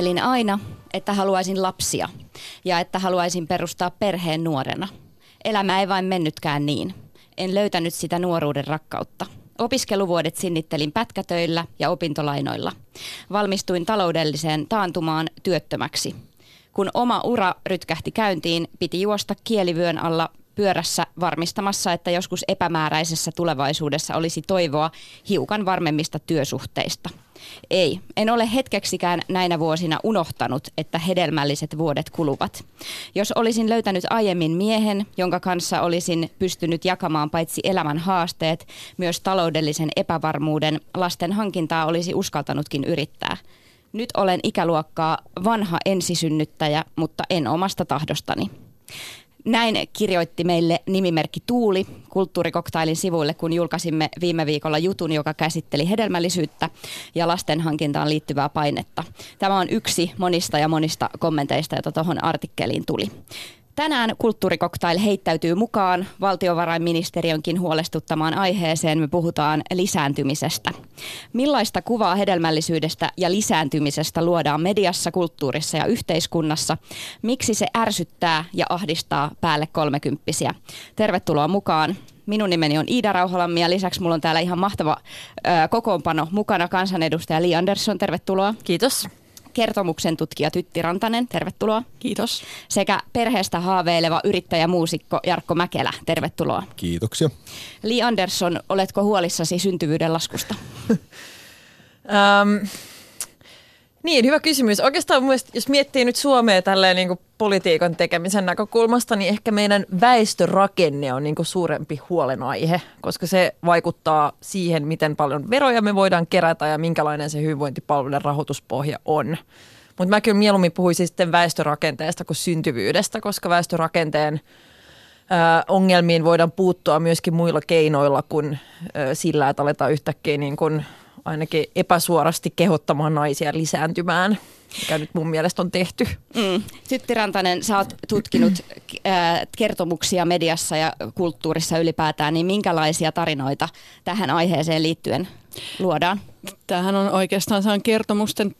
Ajattelin aina, että haluaisin lapsia ja että haluaisin perustaa perheen nuorena. Elämä ei vain mennytkään niin. En löytänyt sitä nuoruuden rakkautta. Opiskeluvuodet sinnittelin pätkätöillä ja opintolainoilla. Valmistuin taloudelliseen taantumaan työttömäksi. Kun oma ura rytkähti käyntiin, piti juosta kielivyön alla pyörässä varmistamassa, että joskus epämääräisessä tulevaisuudessa olisi toivoa hiukan varmemmista työsuhteista. Ei, en ole hetkeksikään näinä vuosina unohtanut, että hedelmälliset vuodet kuluvat. Jos olisin löytänyt aiemmin miehen, jonka kanssa olisin pystynyt jakamaan paitsi elämän haasteet, myös taloudellisen epävarmuuden, lasten hankintaa olisi uskaltanutkin yrittää. Nyt olen ikäluokkaa vanha ensisynnyttäjä, mutta en omasta tahdostani. Näin kirjoitti meille nimimerkki Tuuli kulttuurikoktailin sivuille, kun julkaisimme viime viikolla jutun, joka käsitteli hedelmällisyyttä ja lasten hankintaan liittyvää painetta. Tämä on yksi monista ja monista kommenteista, joita tuohon artikkeliin tuli. Tänään kulttuurikoktail heittäytyy mukaan valtiovarainministeriönkin huolestuttamaan aiheeseen. Me puhutaan lisääntymisestä. Millaista kuvaa hedelmällisyydestä ja lisääntymisestä luodaan mediassa, kulttuurissa ja yhteiskunnassa? Miksi se ärsyttää ja ahdistaa päälle kolmekymppisiä? Tervetuloa mukaan. Minun nimeni on Iida Rauhalammi ja lisäksi mulla on täällä ihan mahtava ö, kokoonpano mukana kansanedustaja Li Andersson. Tervetuloa. Kiitos kertomuksen tutkija Tytti Rantanen, tervetuloa. Kiitos. Sekä perheestä haaveileva yrittäjämuusikko Jarkko Mäkelä, tervetuloa. Kiitoksia. Li Andersson, oletko huolissasi syntyvyyden laskusta? um, niin, hyvä kysymys. Oikeastaan mielestä, jos miettii nyt Suomea tälleen niin kuin politiikan tekemisen näkökulmasta, niin ehkä meidän väestörakenne on niin kuin suurempi huolenaihe, koska se vaikuttaa siihen, miten paljon veroja me voidaan kerätä ja minkälainen se hyvinvointipalvelujen rahoituspohja on. Mutta mä kyllä mieluummin puhuisin sitten väestörakenteesta kuin syntyvyydestä, koska väestörakenteen ongelmiin voidaan puuttua myöskin muilla keinoilla kuin sillä, että aletaan yhtäkkiä niin kuin ainakin epäsuorasti kehottamaan naisia lisääntymään, mikä nyt mun mielestä on tehty. Mm. Tytti Rantanen, sä oot tutkinut äh, kertomuksia mediassa ja kulttuurissa ylipäätään, niin minkälaisia tarinoita tähän aiheeseen liittyen luodaan? Tämähän on oikeastaan saan kertomusten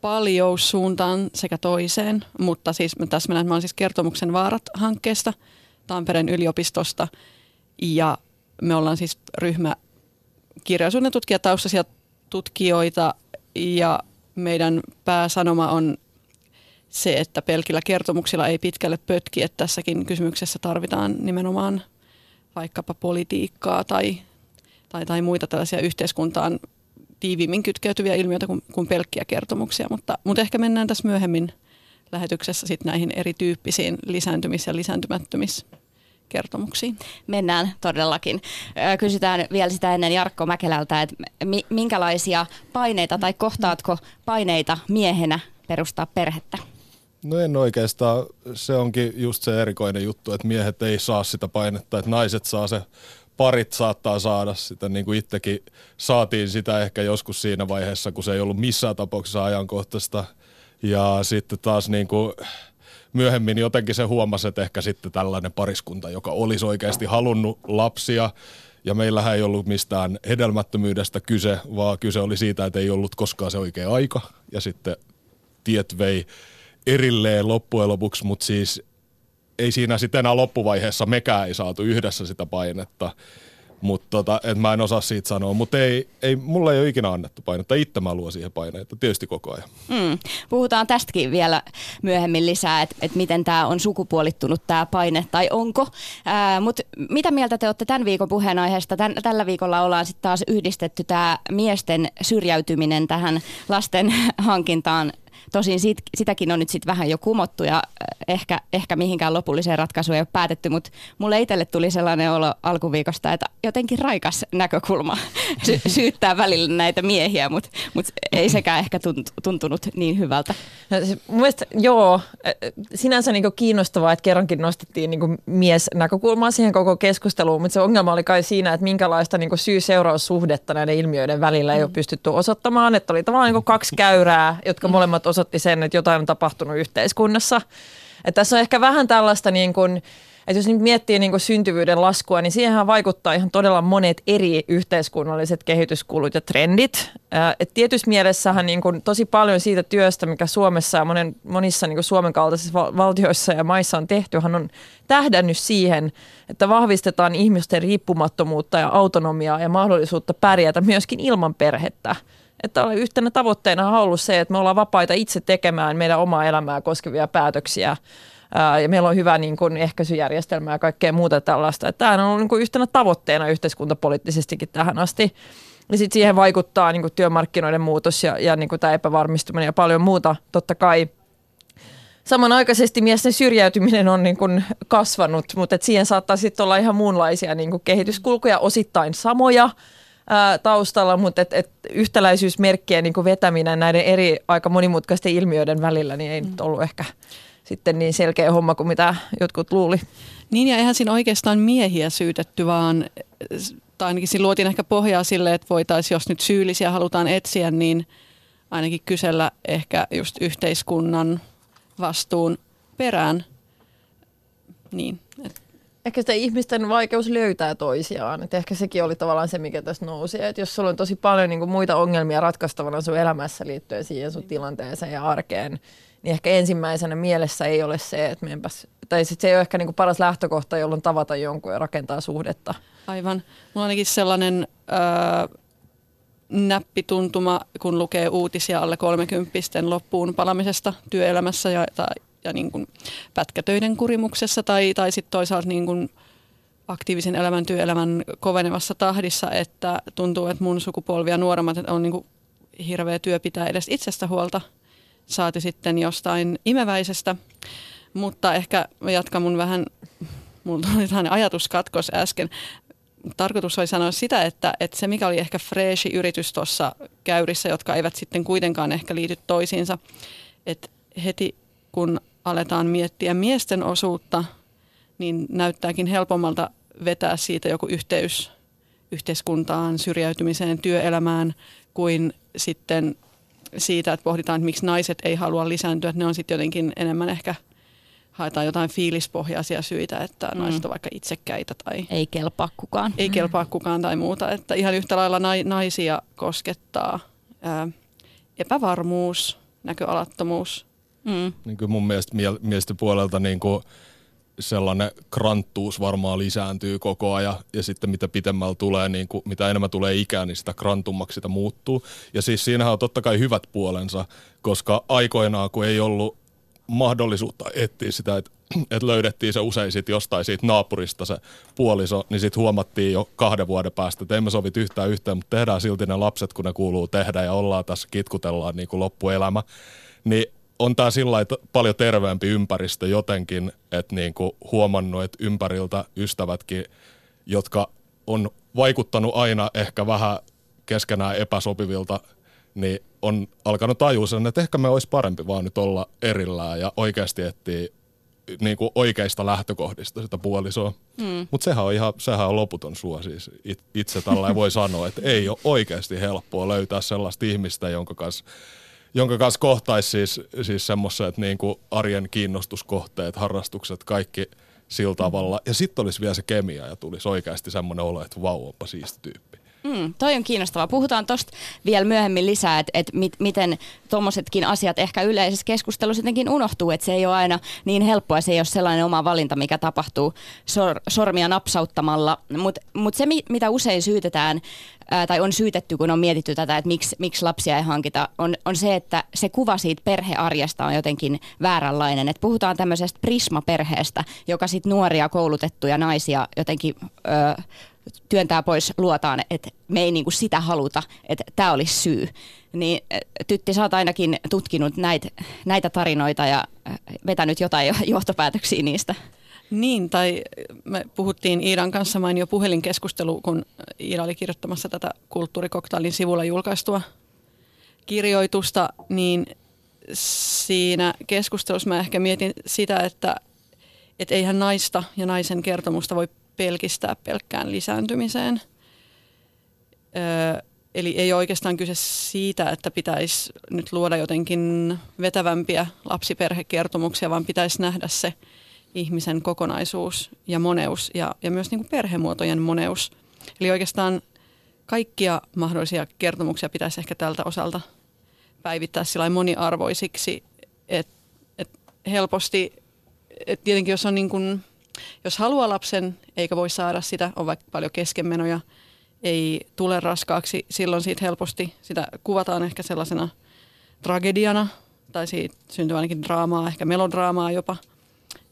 paljous suuntaan sekä toiseen, mutta siis tässä mennään, mä olen siis kertomuksen vaarat-hankkeesta Tampereen yliopistosta ja me ollaan siis ryhmä kirjallisuuden tutkijataustaisia tutkijoita ja meidän pääsanoma on se, että pelkillä kertomuksilla ei pitkälle pötki, että tässäkin kysymyksessä tarvitaan nimenomaan vaikkapa politiikkaa tai, tai, tai muita tällaisia yhteiskuntaan tiiviimmin kytkeytyviä ilmiöitä kuin, kuin pelkkiä kertomuksia, mutta, mutta ehkä mennään tässä myöhemmin lähetyksessä sitten näihin erityyppisiin lisääntymis- ja lisääntymättömis- kertomuksiin. Mennään todellakin. Kysytään vielä sitä ennen Jarkko Mäkelältä, että minkälaisia paineita tai kohtaatko paineita miehenä perustaa perhettä? No en oikeastaan. Se onkin just se erikoinen juttu, että miehet ei saa sitä painetta, että naiset saa se parit saattaa saada sitä, niin kuin itsekin saatiin sitä ehkä joskus siinä vaiheessa, kun se ei ollut missään tapauksessa ajankohtaista. Ja sitten taas niin kuin, myöhemmin jotenkin se huomasi, että ehkä sitten tällainen pariskunta, joka olisi oikeasti halunnut lapsia, ja meillähän ei ollut mistään hedelmättömyydestä kyse, vaan kyse oli siitä, että ei ollut koskaan se oikea aika. Ja sitten tiet vei erilleen loppujen lopuksi, mutta siis ei siinä sitten enää loppuvaiheessa mekään ei saatu yhdessä sitä painetta. Mutta tota, et mä en osaa siitä sanoa, mutta ei, ei, mulla ei ole ikinä annettu painetta. Itse mä luon siihen paineita, tietysti koko ajan. Mm. Puhutaan tästäkin vielä myöhemmin lisää, että et miten tämä on sukupuolittunut tämä paine, tai onko. Mutta mitä mieltä te olette tämän viikon puheenaiheesta? Tän, tällä viikolla ollaan sitten taas yhdistetty tämä miesten syrjäytyminen tähän lasten hankintaan Tosin sit, sitäkin on nyt sitten vähän jo kumottu ja äh, ehkä, ehkä mihinkään lopulliseen ratkaisuun ei ole päätetty, mutta mulle itselle tuli sellainen olo alkuviikosta, että jotenkin raikas näkökulma sy- syyttää välillä näitä miehiä, mutta mut ei sekään ehkä tuntunut niin hyvältä. No, mun mielestä, joo, sinänsä niin kiinnostavaa, että kerrankin nostettiin niin mies-näkökulmaa siihen koko keskusteluun, mutta se ongelma oli kai siinä, että minkälaista niin syy-seuraussuhdetta näiden ilmiöiden välillä ei ole pystytty osoittamaan, että oli tavallaan niin kaksi käyrää, jotka molemmat osoitti sen, että jotain on tapahtunut yhteiskunnassa. Että tässä on ehkä vähän tällaista niin kuin, että jos nyt miettii niin kuin syntyvyyden laskua, niin siihen vaikuttaa ihan todella monet eri yhteiskunnalliset kehityskulut ja trendit. Et tietyssä mielessähän niin kuin tosi paljon siitä työstä, mikä Suomessa ja monen, monissa niin kuin Suomen kaltaisissa valtioissa ja maissa on tehty, on tähdännyt siihen, että vahvistetaan ihmisten riippumattomuutta ja autonomiaa ja mahdollisuutta pärjätä myöskin ilman perhettä. Että yhtenä tavoitteena on ollut se, että me ollaan vapaita itse tekemään meidän omaa elämää koskevia päätöksiä ja meillä on hyvä niin kuin ehkäisyjärjestelmä ja kaikkea muuta tällaista. Tämä on ollut niin yhtenä tavoitteena yhteiskuntapoliittisestikin tähän asti. Ja sitten siihen vaikuttaa niin kuin työmarkkinoiden muutos ja, ja niin kuin tämä epävarmistuminen ja paljon muuta totta kai. Samanaikaisesti miesten syrjäytyminen on niin kuin kasvanut, mutta et siihen saattaa sitten olla ihan muunlaisia niin kuin kehityskulkuja, osittain samoja ää, taustalla, mutta et, et yhtäläisyysmerkkien niin vetäminen näiden eri aika monimutkaisten ilmiöiden välillä niin ei mm. nyt ollut ehkä – sitten niin selkeä homma kuin mitä jotkut luuli. Niin ja eihän siinä oikeastaan miehiä syytetty, vaan tai ainakin siinä luotiin ehkä pohjaa sille, että voitaisiin, jos nyt syyllisiä halutaan etsiä, niin ainakin kysellä ehkä just yhteiskunnan vastuun perään. Niin. Ehkä sitä ihmisten vaikeus löytää toisiaan. Et ehkä sekin oli tavallaan se, mikä tässä nousi. Et jos sulla on tosi paljon niin kuin, muita ongelmia ratkaistavana sun elämässä liittyen siihen sun tilanteeseen ja arkeen, niin ehkä ensimmäisenä mielessä ei ole se, että meenpäs, tai sit se ei ole ehkä niinku paras lähtökohta, jolloin tavata jonkun ja rakentaa suhdetta. Aivan. Mulla on ainakin sellainen öö, näppituntuma, kun lukee uutisia alle 30 loppuun palamisesta työelämässä ja, tai, ja niin kuin pätkätöiden kurimuksessa tai, tai sitten toisaalta niin kuin aktiivisen elämän työelämän kovenevassa tahdissa, että tuntuu, että mun sukupolvia nuoremmat on niin kuin hirveä työ pitää edes itsestä huolta – saati sitten jostain imeväisestä. Mutta ehkä mä jatkan mun vähän, mulla tuli tällainen ajatuskatkos äsken. Tarkoitus oli sanoa sitä, että, että se mikä oli ehkä freshi yritys tuossa käyrissä, jotka eivät sitten kuitenkaan ehkä liity toisiinsa, että heti kun aletaan miettiä miesten osuutta, niin näyttääkin helpommalta vetää siitä joku yhteys yhteiskuntaan, syrjäytymiseen, työelämään, kuin sitten siitä, että pohditaan, että miksi naiset ei halua lisääntyä, että ne on sitten jotenkin enemmän ehkä haetaan jotain fiilispohjaisia syitä, että mm. naiset on vaikka itsekkäitä tai... Ei kelpaa kukaan. Ei kelpaa kukaan tai muuta. Että ihan yhtä lailla naisia koskettaa ää, epävarmuus, näköalattomuus. Mm. Niin kuin mun mielestä puolelta niin kuin sellainen kranttuus varmaan lisääntyy koko ajan ja sitten mitä pitemmällä tulee, niin kuin, mitä enemmän tulee ikää, niin sitä krantummaksi sitä muuttuu. Ja siis siinähän on totta kai hyvät puolensa, koska aikoinaan kun ei ollut mahdollisuutta etsiä sitä, että, että löydettiin se usein sit jostain siitä naapurista se puoliso, niin sitten huomattiin jo kahden vuoden päästä, että emme sovit yhtään yhteen, mutta tehdään silti ne lapset, kun ne kuuluu tehdä ja ollaan tässä, kitkutellaan niin kuin loppuelämä. Niin on tämä sillä paljon terveempi ympäristö jotenkin, että niinku huomannut, että ympäriltä ystävätkin, jotka on vaikuttanut aina ehkä vähän keskenään epäsopivilta, niin on alkanut tajua sen, että ehkä me olisi parempi vaan nyt olla erillään ja oikeasti etsiä niin kuin oikeista lähtökohdista sitä puolisoa. Mm. Mutta sehän on ihan sehän on loputon sua siis itse tällä voi sanoa, että ei ole oikeasti helppoa löytää sellaista ihmistä, jonka kanssa jonka kanssa kohtaisi siis, siis semmoiset niin kuin arjen kiinnostuskohteet, harrastukset, kaikki sillä tavalla. Ja sitten olisi vielä se kemia ja tulisi oikeasti semmoinen olo, että vau, onpa siisti tyyppi. Mm, toi on kiinnostavaa. Puhutaan tuosta vielä myöhemmin lisää, että et mit, miten tuommoisetkin asiat ehkä yleisessä keskustelussa jotenkin unohtuu, että se ei ole aina niin helppoa, se ei ole sellainen oma valinta, mikä tapahtuu sor, sormia napsauttamalla. Mutta mut se, mitä usein syytetään, ää, tai on syytetty, kun on mietitty tätä, että miksi, miksi lapsia ei hankita, on, on se, että se kuva siitä perhearjesta on jotenkin vääränlainen. Et puhutaan tämmöisestä prismaperheestä, joka sitten nuoria koulutettuja naisia jotenkin... Ö, työntää pois luotaan, että me ei niinku sitä haluta, että tämä olisi syy. Niin Tytti, sä oot ainakin tutkinut näitä, näitä tarinoita ja vetänyt jotain johtopäätöksiä niistä. Niin, tai me puhuttiin Iidan kanssa main jo puhelinkeskustelu, kun Iida oli kirjoittamassa tätä kulttuurikoktailin sivulla julkaistua kirjoitusta, niin siinä keskustelussa mä ehkä mietin sitä, että et eihän naista ja naisen kertomusta voi pelkistää pelkkään lisääntymiseen. Öö, eli ei oikeastaan kyse siitä, että pitäisi nyt luoda jotenkin vetävämpiä lapsiperhekertomuksia, vaan pitäisi nähdä se ihmisen kokonaisuus ja moneus ja, ja myös niin kuin perhemuotojen moneus. Eli oikeastaan kaikkia mahdollisia kertomuksia pitäisi ehkä tältä osalta päivittää sillä moniarvoisiksi, että et helposti, et tietenkin jos on niin kuin, jos haluaa lapsen eikä voi saada sitä, on vaikka paljon keskenmenoja, ei tule raskaaksi, silloin siitä helposti sitä kuvataan ehkä sellaisena tragediana tai siitä syntyy ainakin draamaa, ehkä melodraamaa jopa.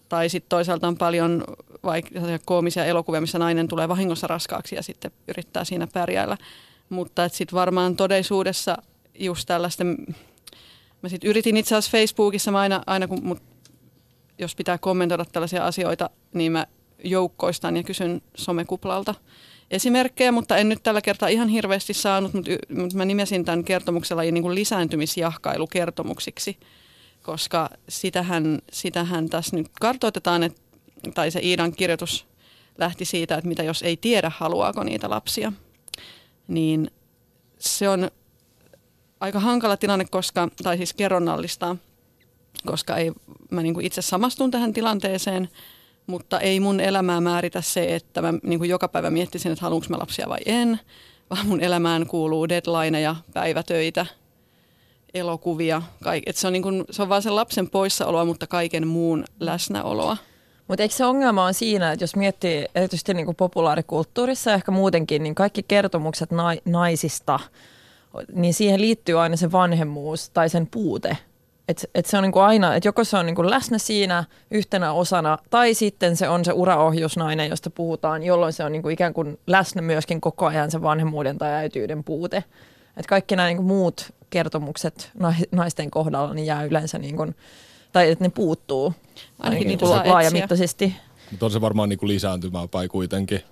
Tai sitten toisaalta on paljon vaikka koomisia elokuvia, missä nainen tulee vahingossa raskaaksi ja sitten yrittää siinä pärjäillä. Mutta sitten varmaan todellisuudessa just tällaisten, mä sitten yritin itse asiassa Facebookissa, mä aina, aina kun mut, jos pitää kommentoida tällaisia asioita, niin mä joukkoistan ja kysyn somekuplalta esimerkkejä, mutta en nyt tällä kertaa ihan hirveästi saanut, mutta, mutta mä nimesin tämän kertomuksella niin kuin lisääntymisjahkailukertomuksiksi, koska sitähän, sitähän tässä nyt kartoitetaan, että, tai se Iidan kirjoitus lähti siitä, että mitä jos ei tiedä, haluaako niitä lapsia, niin se on aika hankala tilanne, koska, tai siis kerronnallista, koska ei, mä niin kuin itse samastun tähän tilanteeseen, mutta ei mun elämää määritä se, että mä niin kuin joka päivä miettisin, että haluanko mä lapsia vai en, vaan mun elämään kuuluu deadlineja, päivätöitä, elokuvia. Kaik- et se, on niin kuin, se on vaan sen lapsen poissaoloa, mutta kaiken muun läsnäoloa. Mutta eikö se ongelma on siinä, että jos miettii erityisesti niin kuin populaarikulttuurissa ja ehkä muutenkin, niin kaikki kertomukset na- naisista, niin siihen liittyy aina se vanhemmuus tai sen puute – että et se on niinku aina, että joko se on niinku läsnä siinä yhtenä osana, tai sitten se on se uraohjusnainen, josta puhutaan, jolloin se on niinku ikään kuin läsnä myöskin koko ajan se vanhemmuuden tai äityyden puute. Et kaikki nämä niinku muut kertomukset naisten kohdalla niin jää yleensä, niinku, tai että ne puuttuu ainakin niinku laajamittaisesti. Mutta on se varmaan niinku lisääntymään päin kuitenkin.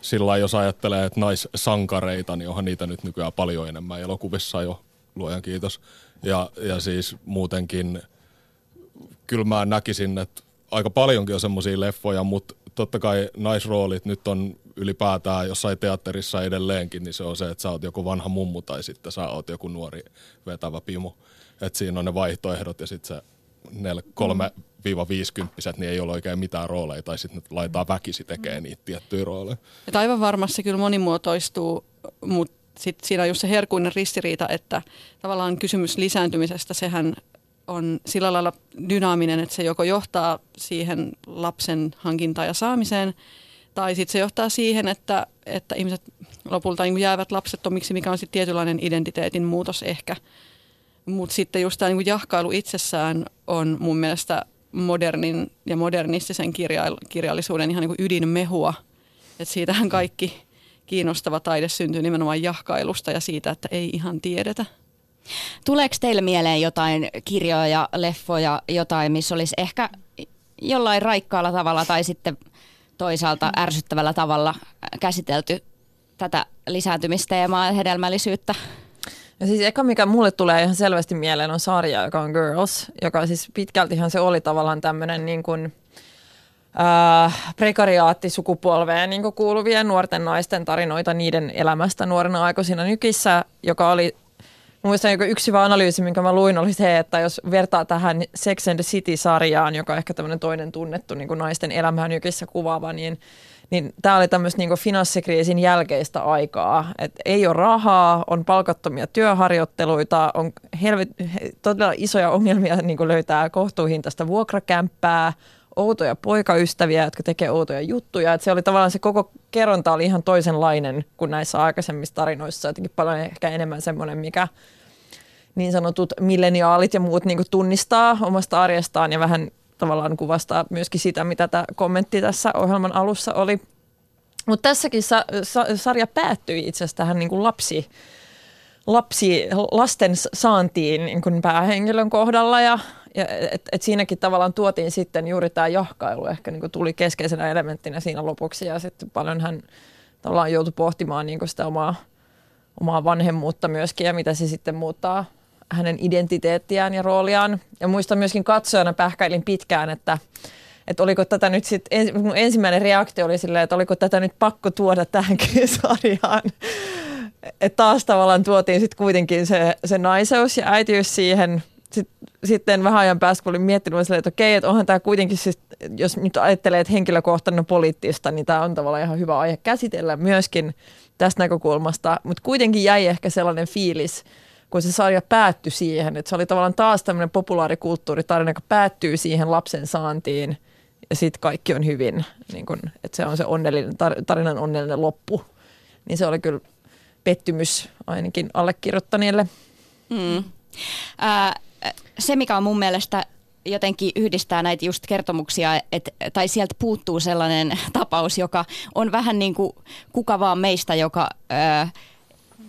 Sillä jos ajattelee, että naissankareita, niin onhan niitä nyt nykyään paljon enemmän elokuvissa jo, luojan kiitos. Ja, ja siis muutenkin kyllä mä näkisin, että aika paljonkin on semmoisia leffoja, mutta totta kai naisroolit nyt on ylipäätään jossain teatterissa edelleenkin, niin se on se, että sä oot joku vanha mummu tai sitten sä oot joku nuori vetävä pimu. Että siinä on ne vaihtoehdot ja sitten se ne kolme viiva viisikymppiset, niin ei ole oikein mitään rooleja, tai sitten laitetaan väkisi tekemään niitä tiettyjä rooleja. Et aivan varmasti kyllä monimuotoistuu, mutta sit siinä on just se herkuinen ristiriita, että tavallaan kysymys lisääntymisestä, sehän on sillä lailla dynaaminen, että se joko johtaa siihen lapsen hankintaan ja saamiseen, tai sitten se johtaa siihen, että, että ihmiset lopulta niin jäävät lapsettomiksi, mikä on sitten tietynlainen identiteetin muutos ehkä. Mutta sitten just tämä niin jahkailu itsessään on mun mielestä modernin ja modernistisen kirjallisuuden ihan niin ydinmehua. Että siitähän kaikki kiinnostava taide syntyy nimenomaan jahkailusta ja siitä, että ei ihan tiedetä. Tuleeko teille mieleen jotain kirjoja, leffoja, jotain, missä olisi ehkä jollain raikkaalla tavalla tai sitten toisaalta ärsyttävällä tavalla käsitelty tätä lisääntymistä ja hedelmällisyyttä? Ja siis eka, mikä mulle tulee ihan selvästi mieleen, on sarja, joka on Girls, joka siis pitkältihan se oli tavallaan tämmöinen niin kuin – äh, prekariaattisukupolveen niin kuuluvien nuorten naisten tarinoita niiden elämästä nuorena aikuisina nykissä, joka oli Muistan joku yksi vaan analyysi, minkä mä luin, oli se, että jos vertaa tähän Sex and the City-sarjaan, joka on ehkä tämmöinen toinen tunnettu niin naisten elämää nykissä kuvaava, niin, niin tämä oli tämmöistä niin finanssikriisin jälkeistä aikaa. Et ei ole rahaa, on palkattomia työharjoitteluita, on helvet, todella isoja ongelmia niin löytää kohtuuhintaista vuokrakämppää, outoja poikaystäviä, jotka tekee outoja juttuja. Et se oli tavallaan se koko kerronta oli ihan toisenlainen kuin näissä aikaisemmissa tarinoissa. Jotenkin paljon ehkä enemmän semmoinen, mikä niin sanotut milleniaalit ja muut niin tunnistaa omasta arjestaan ja vähän tavallaan kuvastaa myöskin sitä, mitä tämä kommentti tässä ohjelman alussa oli. Mutta tässäkin sa- sa- sarja päättyi itse asiassa tähän niin kuin lapsi, lapsi, lasten saantiin niin kuin päähenkilön kohdalla ja ja et, et siinäkin tavallaan tuotiin sitten juuri tämä jahkailu ehkä niin tuli keskeisenä elementtinä siinä lopuksi ja sitten paljon hän tavallaan joutui pohtimaan niin sitä omaa, omaa vanhemmuutta myöskin ja mitä se sitten muuttaa hänen identiteettiään ja rooliaan. Ja muistan myöskin katsojana pähkäilin pitkään, että, että oliko tätä nyt sitten, ensimmäinen reaktio oli silleen, että oliko tätä nyt pakko tuoda tähänkin sarjaan. Että taas tavallaan tuotiin sitten kuitenkin se, se naiseus ja äitiys siihen – sit, sitten vähän ajan päästä, kun olin miettinyt, että okei, että onhan tämä kuitenkin siis, jos nyt ajattelee, että henkilökohtainen poliittista, niin tämä on tavallaan ihan hyvä aihe käsitellä myöskin tästä näkökulmasta, mutta kuitenkin jäi ehkä sellainen fiilis, kun se sarja päättyi siihen, että se oli tavallaan taas tämmöinen populaarikulttuuritarina, joka päättyy siihen lapsen saantiin ja sitten kaikki on hyvin, niin kun, että se on se onnellinen, tarinan onnellinen loppu. Niin se oli kyllä pettymys ainakin allekirjoittaneille. Mm. Äh, se, mikä on mun mielestä jotenkin yhdistää näitä just kertomuksia, et, tai sieltä puuttuu sellainen tapaus, joka on vähän niin kuin kuka vaan meistä, joka... Äh,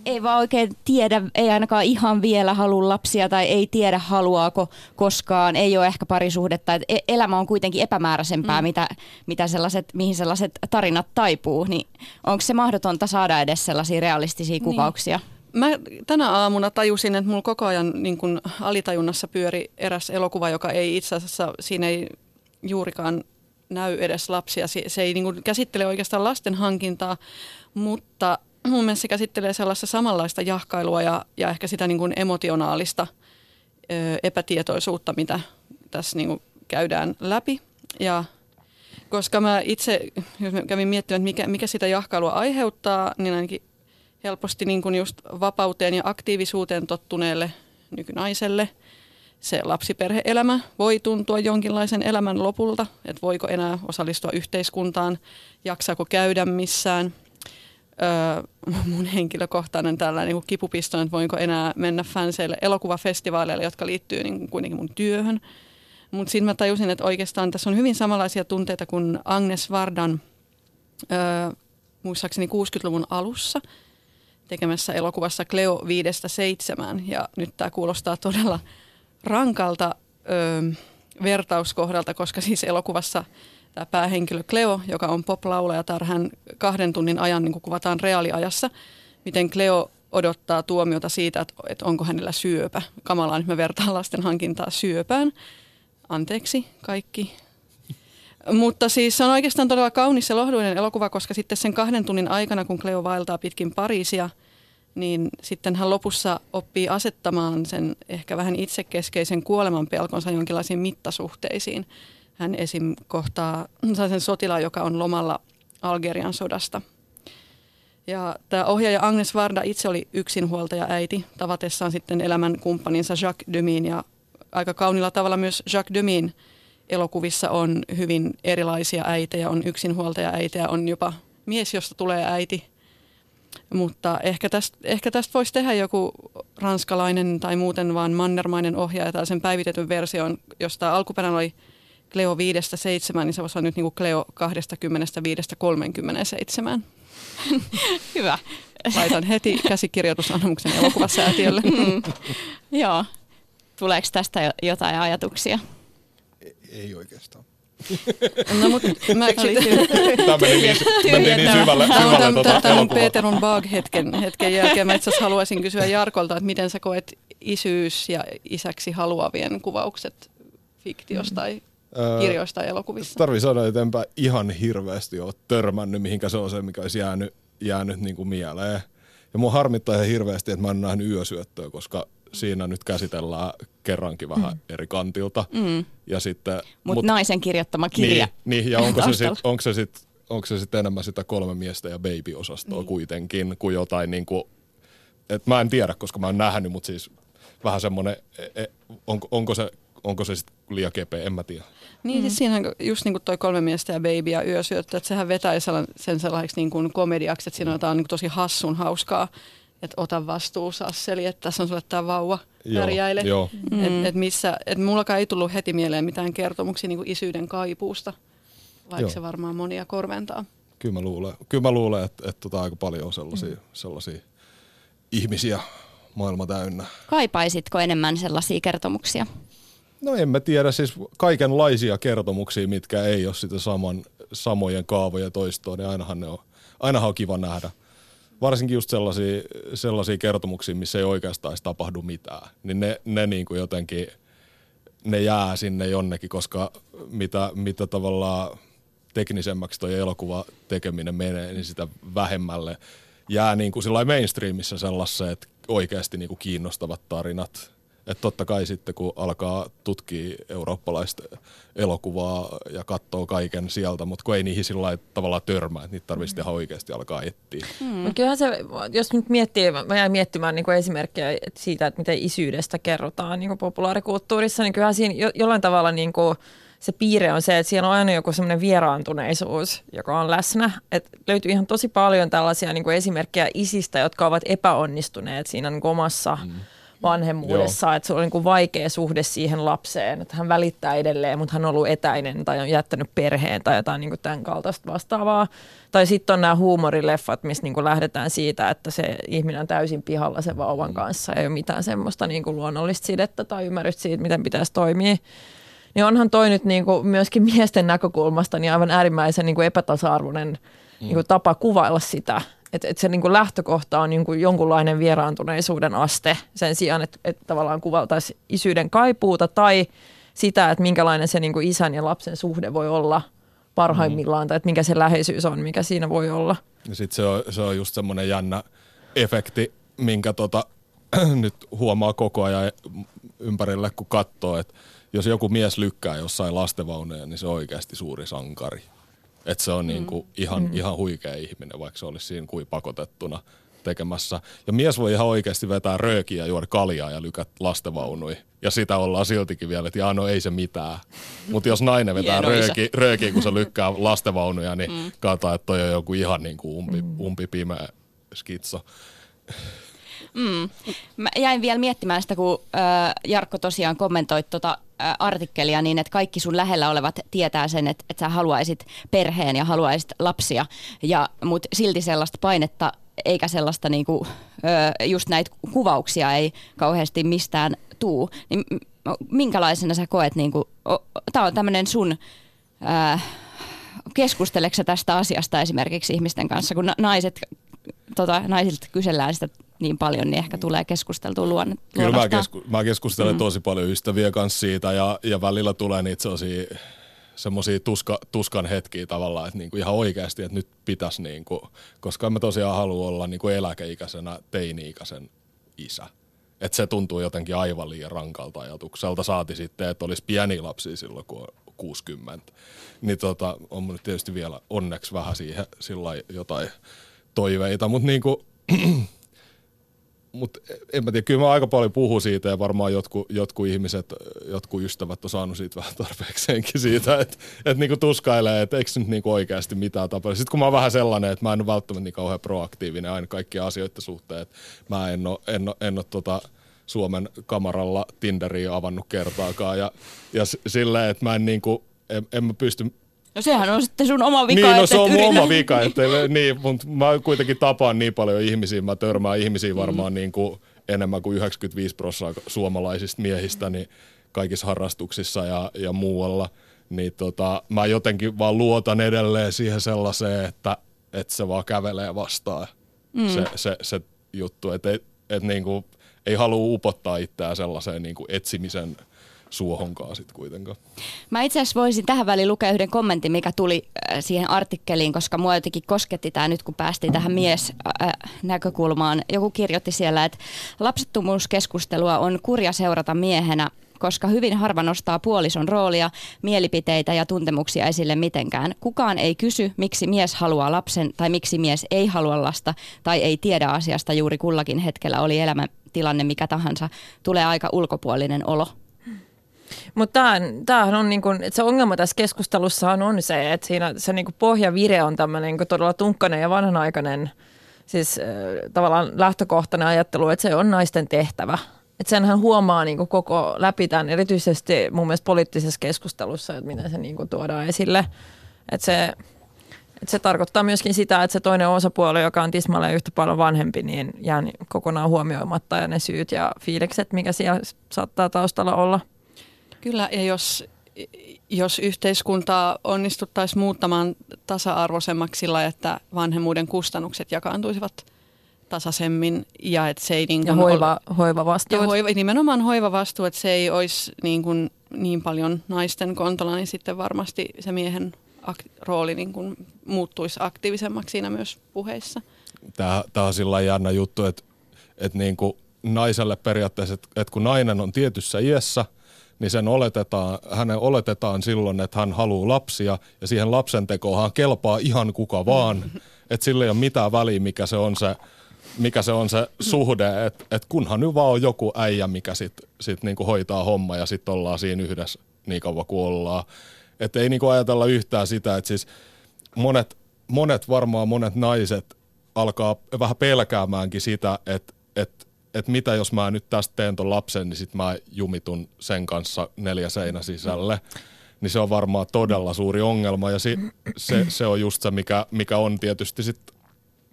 ei vaan oikein tiedä, ei ainakaan ihan vielä halua lapsia tai ei tiedä haluaako koskaan, ei ole ehkä parisuhdetta. Et e-, elämä on kuitenkin epämääräisempää, mm. mitä, mitä sellaiset, mihin sellaiset tarinat taipuu. Niin onko se mahdotonta saada edes sellaisia realistisia niin. Mä tänä aamuna tajusin, että mulla koko ajan niin kun alitajunnassa pyöri eräs elokuva, joka ei itse asiassa, siinä ei juurikaan näy edes lapsia. Se, se ei niin kun käsittele oikeastaan lasten hankintaa, mutta mun mielestä se käsittelee sellaista samanlaista jahkailua ja, ja ehkä sitä niin kuin emotionaalista ö, epätietoisuutta, mitä tässä niin kuin käydään läpi. Ja koska mä itse, jos mä kävin miettimään, että mikä, mikä sitä jahkailua aiheuttaa, niin ainakin helposti niin kuin just vapauteen ja aktiivisuuteen tottuneelle nykynaiselle se lapsiperheelämä voi tuntua jonkinlaisen elämän lopulta, että voiko enää osallistua yhteiskuntaan, jaksaako käydä missään – öö, mun henkilökohtainen tällainen niin kipupisto, että voinko enää mennä fanseille elokuvafestivaaleille, jotka liittyy niin kuitenkin mun työhön. Mutta sitten mä tajusin, että oikeastaan tässä on hyvin samanlaisia tunteita kuin Agnes Vardan öö, muistaakseni 60-luvun alussa tekemässä elokuvassa Cleo 5-7. Ja nyt tämä kuulostaa todella rankalta öö, vertauskohdalta, koska siis elokuvassa – tämä päähenkilö Cleo, joka on pop-laulajatar, hän kahden tunnin ajan niin kuvataan reaaliajassa, miten Cleo odottaa tuomiota siitä, että, että onko hänellä syöpä. Kamalaa nyt me vertaan lasten hankintaa syöpään. Anteeksi kaikki. Mutta siis se on oikeastaan todella kaunis ja lohduinen elokuva, koska sitten sen kahden tunnin aikana, kun Cleo vaeltaa pitkin Pariisia, niin sitten hän lopussa oppii asettamaan sen ehkä vähän itsekeskeisen kuoleman pelkonsa jonkinlaisiin mittasuhteisiin. Hän esim. kohtaa sen sotilaan, joka on lomalla Algerian sodasta. Ja tämä ohjaaja Agnes Varda itse oli yksinhuoltaja äiti tavatessaan sitten elämän kumppaninsa Jacques Demin ja aika kaunilla tavalla myös Jacques Demin elokuvissa on hyvin erilaisia äitejä, on yksinhuoltaja äitejä, on jopa mies, josta tulee äiti. Mutta ehkä tästä, ehkä tästä voisi tehdä joku ranskalainen tai muuten vaan mannermainen ohjaaja tai sen päivitetyn version, josta alkuperäinen oli Cleo 5-7, niin se voisi olla nyt niin kuin Cleo 25-37. Hyvä. Laitan heti käsikirjoitusanomuksen elokuvasäätiölle. Mm. Joo. Tuleeko tästä jotain ajatuksia? Ei oikeastaan. No, mutta mä Tämä meni niin, meni niin syvälle, syvälle tuota Tämä on Peterun Bag-hetken hetken jälkeen. Mä itse haluaisin kysyä Jarkolta, että miten sä koet isyys ja isäksi haluavien kuvaukset fiktiosta tai kirjoista ja elokuvissa. Tarvii sanoa eteenpäin ihan hirveästi ole törmännyt, mihinkä se on se, mikä olisi jäänyt, jäänyt niin kuin mieleen. Ja mua harmittaa ihan hirveästi, että mä en nähnyt yösyöttöä, koska siinä nyt käsitellään kerrankin vähän mm. eri kantilta. Mm. Ja sitten, mut, mut naisen kirjoittama kirja. Niin, niin ja onko se sitten onko se sit, onko se sit enemmän sitä kolme miestä ja baby-osastoa niin. kuitenkin kuin jotain niin kuin, että mä en tiedä, koska mä en nähnyt, mutta siis vähän semmoinen, e, e, onko, onko se onko se sitten liian kepeä, en mä tiedä. Niin, mm. siis siinähän just niin kuin toi kolme miestä ja baby ja yösyöttö, että sehän vetää sen sellaiseksi niin kuin komediaksi, että siinä on jotain niin tosi hassun hauskaa, että ota vastuu Sasseli, että tässä on sulle tämä vauva pärjäile. Joo, mm. Et, et missä, et mullakaan ei tullut heti mieleen mitään kertomuksia niin kuin isyyden kaipuusta, vaikka joo. se varmaan monia korventaa. Kyllä mä luulen, kyllä mä luulen että, että tota aika paljon on sellaisia, mm. sellaisia ihmisiä maailma täynnä. Kaipaisitko enemmän sellaisia kertomuksia? No en mä tiedä, siis kaikenlaisia kertomuksia, mitkä ei ole sitä saman, samojen kaavoja toistoa, niin ainahan ne on, ainahan on kiva nähdä. Varsinkin just sellaisia, sellaisia kertomuksia, missä ei oikeastaan tapahdu mitään, niin ne, ne niin kuin jotenkin, ne jää sinne jonnekin, koska mitä, mitä tavallaan teknisemmäksi toi elokuva tekeminen menee, niin sitä vähemmälle jää niin kuin mainstreamissa sellaisia, että oikeasti niin kuin kiinnostavat tarinat Että totta kai sitten kun alkaa tutkia eurooppalaista elokuvaa ja katsoo kaiken sieltä, mutta kun ei niihin sillä tavalla törmää, että niitä tarvitsisi tehdä oikeasti alkaa etsiä. Mm. kyllähän se, jos nyt miettii, mä jäin miettimään niin kuin esimerkkejä siitä, että miten isyydestä kerrotaan niin kuin populaarikulttuurissa, niin kyllähän siinä jo, jollain tavalla niin kuin se piirre on se, että siellä on aina joku semmoinen vieraantuneisuus, joka on läsnä. Et löytyy ihan tosi paljon tällaisia niin kuin esimerkkejä isistä, jotka ovat epäonnistuneet siinä niin omassa mm vanhemmuudessa, Joo. että se on niin kuin vaikea suhde siihen lapseen, että hän välittää edelleen, mutta hän on ollut etäinen tai on jättänyt perheen tai jotain niin kuin tämän kaltaista vastaavaa. Tai sitten on nämä huumorileffat, missä niin kuin lähdetään siitä, että se ihminen on täysin pihalla sen vauvan mm. kanssa, ei ole mitään semmoista niin kuin luonnollista sidettä tai ymmärrystä siitä, miten pitäisi toimia. Niin onhan toi nyt niin kuin myöskin miesten näkökulmasta niin aivan äärimmäisen niin kuin epätasa-arvoinen mm. niin kuin tapa kuvailla sitä, että et se niinku lähtökohta on niinku jonkunlainen vieraantuneisuuden aste sen sijaan, että et tavallaan kuvaltaisi isyyden kaipuuta tai sitä, että minkälainen se niinku isän ja lapsen suhde voi olla parhaimmillaan mm. tai että mikä se läheisyys on, mikä siinä voi olla. Ja sitten se on, se on just semmoinen jännä efekti, minkä tota, nyt huomaa koko ajan ympärille, kun katsoo, että jos joku mies lykkää jossain lastenvauneja, niin se on oikeasti suuri sankari. Että se on mm. niinku ihan, mm. ihan huikea ihminen, vaikka se olisi siinä kuin pakotettuna tekemässä. Ja mies voi ihan oikeasti vetää röökiä ja juoda kaljaa ja lykät lastenvaunui. Ja sitä ollaan siltikin vielä, että jaa, no ei se mitään. Mutta jos nainen vetää rööki, röökiä, kun se lykkää lastenvaunuja, niin mm. katsotaan, että toi on joku ihan niin kuin umpi, mm. umpi pimeä skitso. Mm. Mä jäin vielä miettimään sitä, kun äh, Jarkko tosiaan kommentoi tuota äh, artikkelia niin, että kaikki sun lähellä olevat tietää sen, että, että sä haluaisit perheen ja haluaisit lapsia, ja, mutta silti sellaista painetta eikä sellaista niinku, äh, just näitä kuvauksia ei kauheasti mistään tuu. Niin minkälaisena sä koet, niinku, tämä on tämmöinen sun... Äh, keskusteleksä tästä asiasta esimerkiksi ihmisten kanssa, kun naiset, tota, naisilta kysellään sitä niin paljon, niin ehkä tulee keskusteltua luonne, Kyllä mä, kesku, mä keskustelen mm. tosi paljon ystäviä kanssa siitä ja, ja välillä tulee niitä sellaisia semmoisia tuska, tuskan hetkiä tavallaan, että niinku ihan oikeasti, että nyt pitäisi, niinku, koska mä tosiaan halua olla niinku eläkeikäisenä teini-ikäisen isä. Että se tuntuu jotenkin aivan liian rankalta ajatukselta. Saati sitten, että olisi pieni lapsi silloin, kun on 60. Niin tota, on mun nyt tietysti vielä onneksi vähän siihen sillä jotain toiveita, mutta niinku, mutta en mä tiedä, kyllä mä aika paljon puhun siitä ja varmaan jotkut, jotkut ihmiset, jotkut ystävät on saanut siitä vähän tarpeekseenkin siitä, että et niinku tuskailee, että eikö nyt niinku oikeasti mitään tapahdu. Sitten kun mä oon vähän sellainen, että mä en ole välttämättä niin kauhean proaktiivinen aina kaikkien asioiden suhteen, että mä en ole, en ole, en ole tota, Suomen kamaralla Tinderiä avannut kertaakaan ja, ja silleen, että mä en, niinku, en, en mä pysty No sehän on sitten sun oma vika. Niin, no se on mun oma vika, että, niin, mutta mä kuitenkin tapaan niin paljon ihmisiä, mä törmään ihmisiin varmaan mm. niin kuin enemmän kuin 95 prosenttia suomalaisista miehistä niin kaikissa harrastuksissa ja, ja muualla. Niin tota, mä jotenkin vaan luotan edelleen siihen sellaiseen, että, että se vaan kävelee vastaan mm. se, se, se juttu, että et, et niin kuin, ei halua upottaa itseään sellaiseen niin kuin etsimisen – suohonkaan sitten kuitenkaan. Mä itse asiassa voisin tähän väliin lukea yhden kommentin, mikä tuli äh, siihen artikkeliin, koska mua jotenkin kosketti tämä nyt, kun päästiin tähän mies-näkökulmaan. Äh, Joku kirjoitti siellä, että lapsettomuuskeskustelua on kurja seurata miehenä, koska hyvin harva nostaa puolison roolia, mielipiteitä ja tuntemuksia esille mitenkään. Kukaan ei kysy, miksi mies haluaa lapsen tai miksi mies ei halua lasta tai ei tiedä asiasta juuri kullakin hetkellä, oli elämäntilanne mikä tahansa. Tulee aika ulkopuolinen olo. Mutta tämähän on niin kuin, että se ongelma tässä keskustelussa on se, että siinä se niin kuin pohjavire on tämmöinen niin todella tunkkainen ja vanhanaikainen siis äh, tavallaan lähtökohtainen ajattelu, että se on naisten tehtävä. Että senhän huomaa niin kuin koko läpi tämän, erityisesti mun mielestä poliittisessa keskustelussa, että miten se niin kuin tuodaan esille. Että se, että se tarkoittaa myöskin sitä, että se toinen osapuoli, joka on tismalleen yhtä paljon vanhempi, niin jää kokonaan huomioimatta ja ne syyt ja fiilikset, mikä siellä saattaa taustalla olla – Kyllä, ja jos, jos yhteiskuntaa onnistuttaisiin muuttamaan tasa-arvoisemmaksi sillä, että vanhemmuuden kustannukset jakaantuisivat tasaisemmin ja että se ei niin kuin ja hoiva, ole, hoivavastuu. Ja hoiva, nimenomaan hoivavastuu, että se ei olisi niin, kuin niin paljon naisten kontolla, niin sitten varmasti se miehen ak- rooli niin kuin muuttuisi aktiivisemmaksi siinä myös puheissa. Tämä, tämä on sillä jännä juttu, että, että niin kuin naiselle periaatteessa, että, että kun nainen on tietyssä iässä, niin sen oletetaan, hänen oletetaan silloin, että hän haluaa lapsia ja siihen lapsen tekoon kelpaa ihan kuka vaan. Että sillä ei ole mitään väliä, mikä se on se, mikä se, on se suhde, että et kunhan nyt vaan on joku äijä, mikä sitten sit niinku hoitaa homma ja sitten ollaan siinä yhdessä niin kauan kuin ollaan. Että ei niinku ajatella yhtään sitä, että siis monet, monet varmaan monet naiset alkaa vähän pelkäämäänkin sitä, että, että, että mitä jos mä nyt tästä teen ton lapsen, niin sitten mä jumitun sen kanssa neljä seinä sisälle. Niin se on varmaan todella suuri ongelma ja si, se, se on just se, mikä, mikä on tietysti sit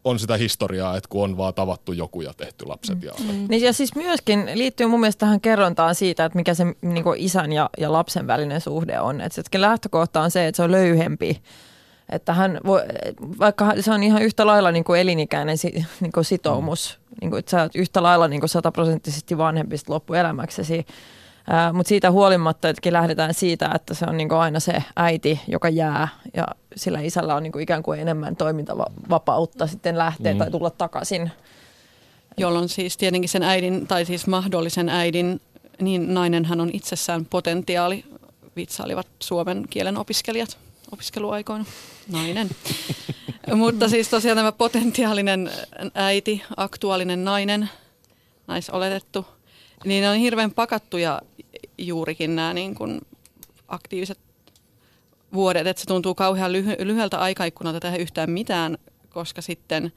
on sitä historiaa, että kun on vaan tavattu joku ja tehty lapset. Ja... Mm. Niin ja siis myöskin liittyy mun mielestä tähän kerrontaan siitä, että mikä se niin isän ja, ja lapsen välinen suhde on. Että se lähtökohta on se, että se on löyhempi että hän voi, vaikka se on ihan yhtä lailla niin kuin elinikäinen niin kuin sitoumus, mm. Niin kuin, että sä oot yhtä lailla niin kuin sataprosenttisesti vanhempi loppuelämäksesi, mutta siitä huolimatta, että lähdetään siitä, että se on niin kuin aina se äiti, joka jää ja sillä isällä on niin kuin ikään kuin enemmän toimintavapautta sitten lähteä mm. tai tulla takaisin. Jolloin siis tietenkin sen äidin tai siis mahdollisen äidin, niin nainen hän on itsessään potentiaali, vitsailivat suomen kielen opiskelijat opiskeluaikoina. Nainen. Mutta siis tosiaan tämä potentiaalinen äiti, aktuaalinen nainen, naisoletettu, niin ne on hirveän pakattuja juurikin nämä niin kuin aktiiviset vuodet, että se tuntuu kauhean lyhy- lyhyeltä aikaikkunalta tehdä yhtään mitään, koska sitten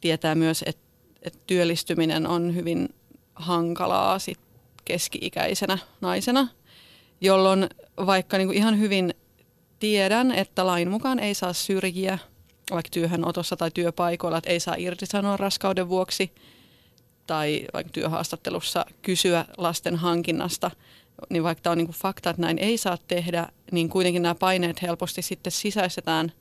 tietää myös, että, että työllistyminen on hyvin hankalaa sit keski-ikäisenä naisena, jolloin vaikka niin kuin ihan hyvin tiedän, että lain mukaan ei saa syrjiä vaikka työhönotossa tai työpaikoilla, että ei saa irtisanoa raskauden vuoksi tai vaikka työhaastattelussa kysyä lasten hankinnasta, niin vaikka tämä on niin kuin fakta, että näin ei saa tehdä, niin kuitenkin nämä paineet helposti sitten sisäistetään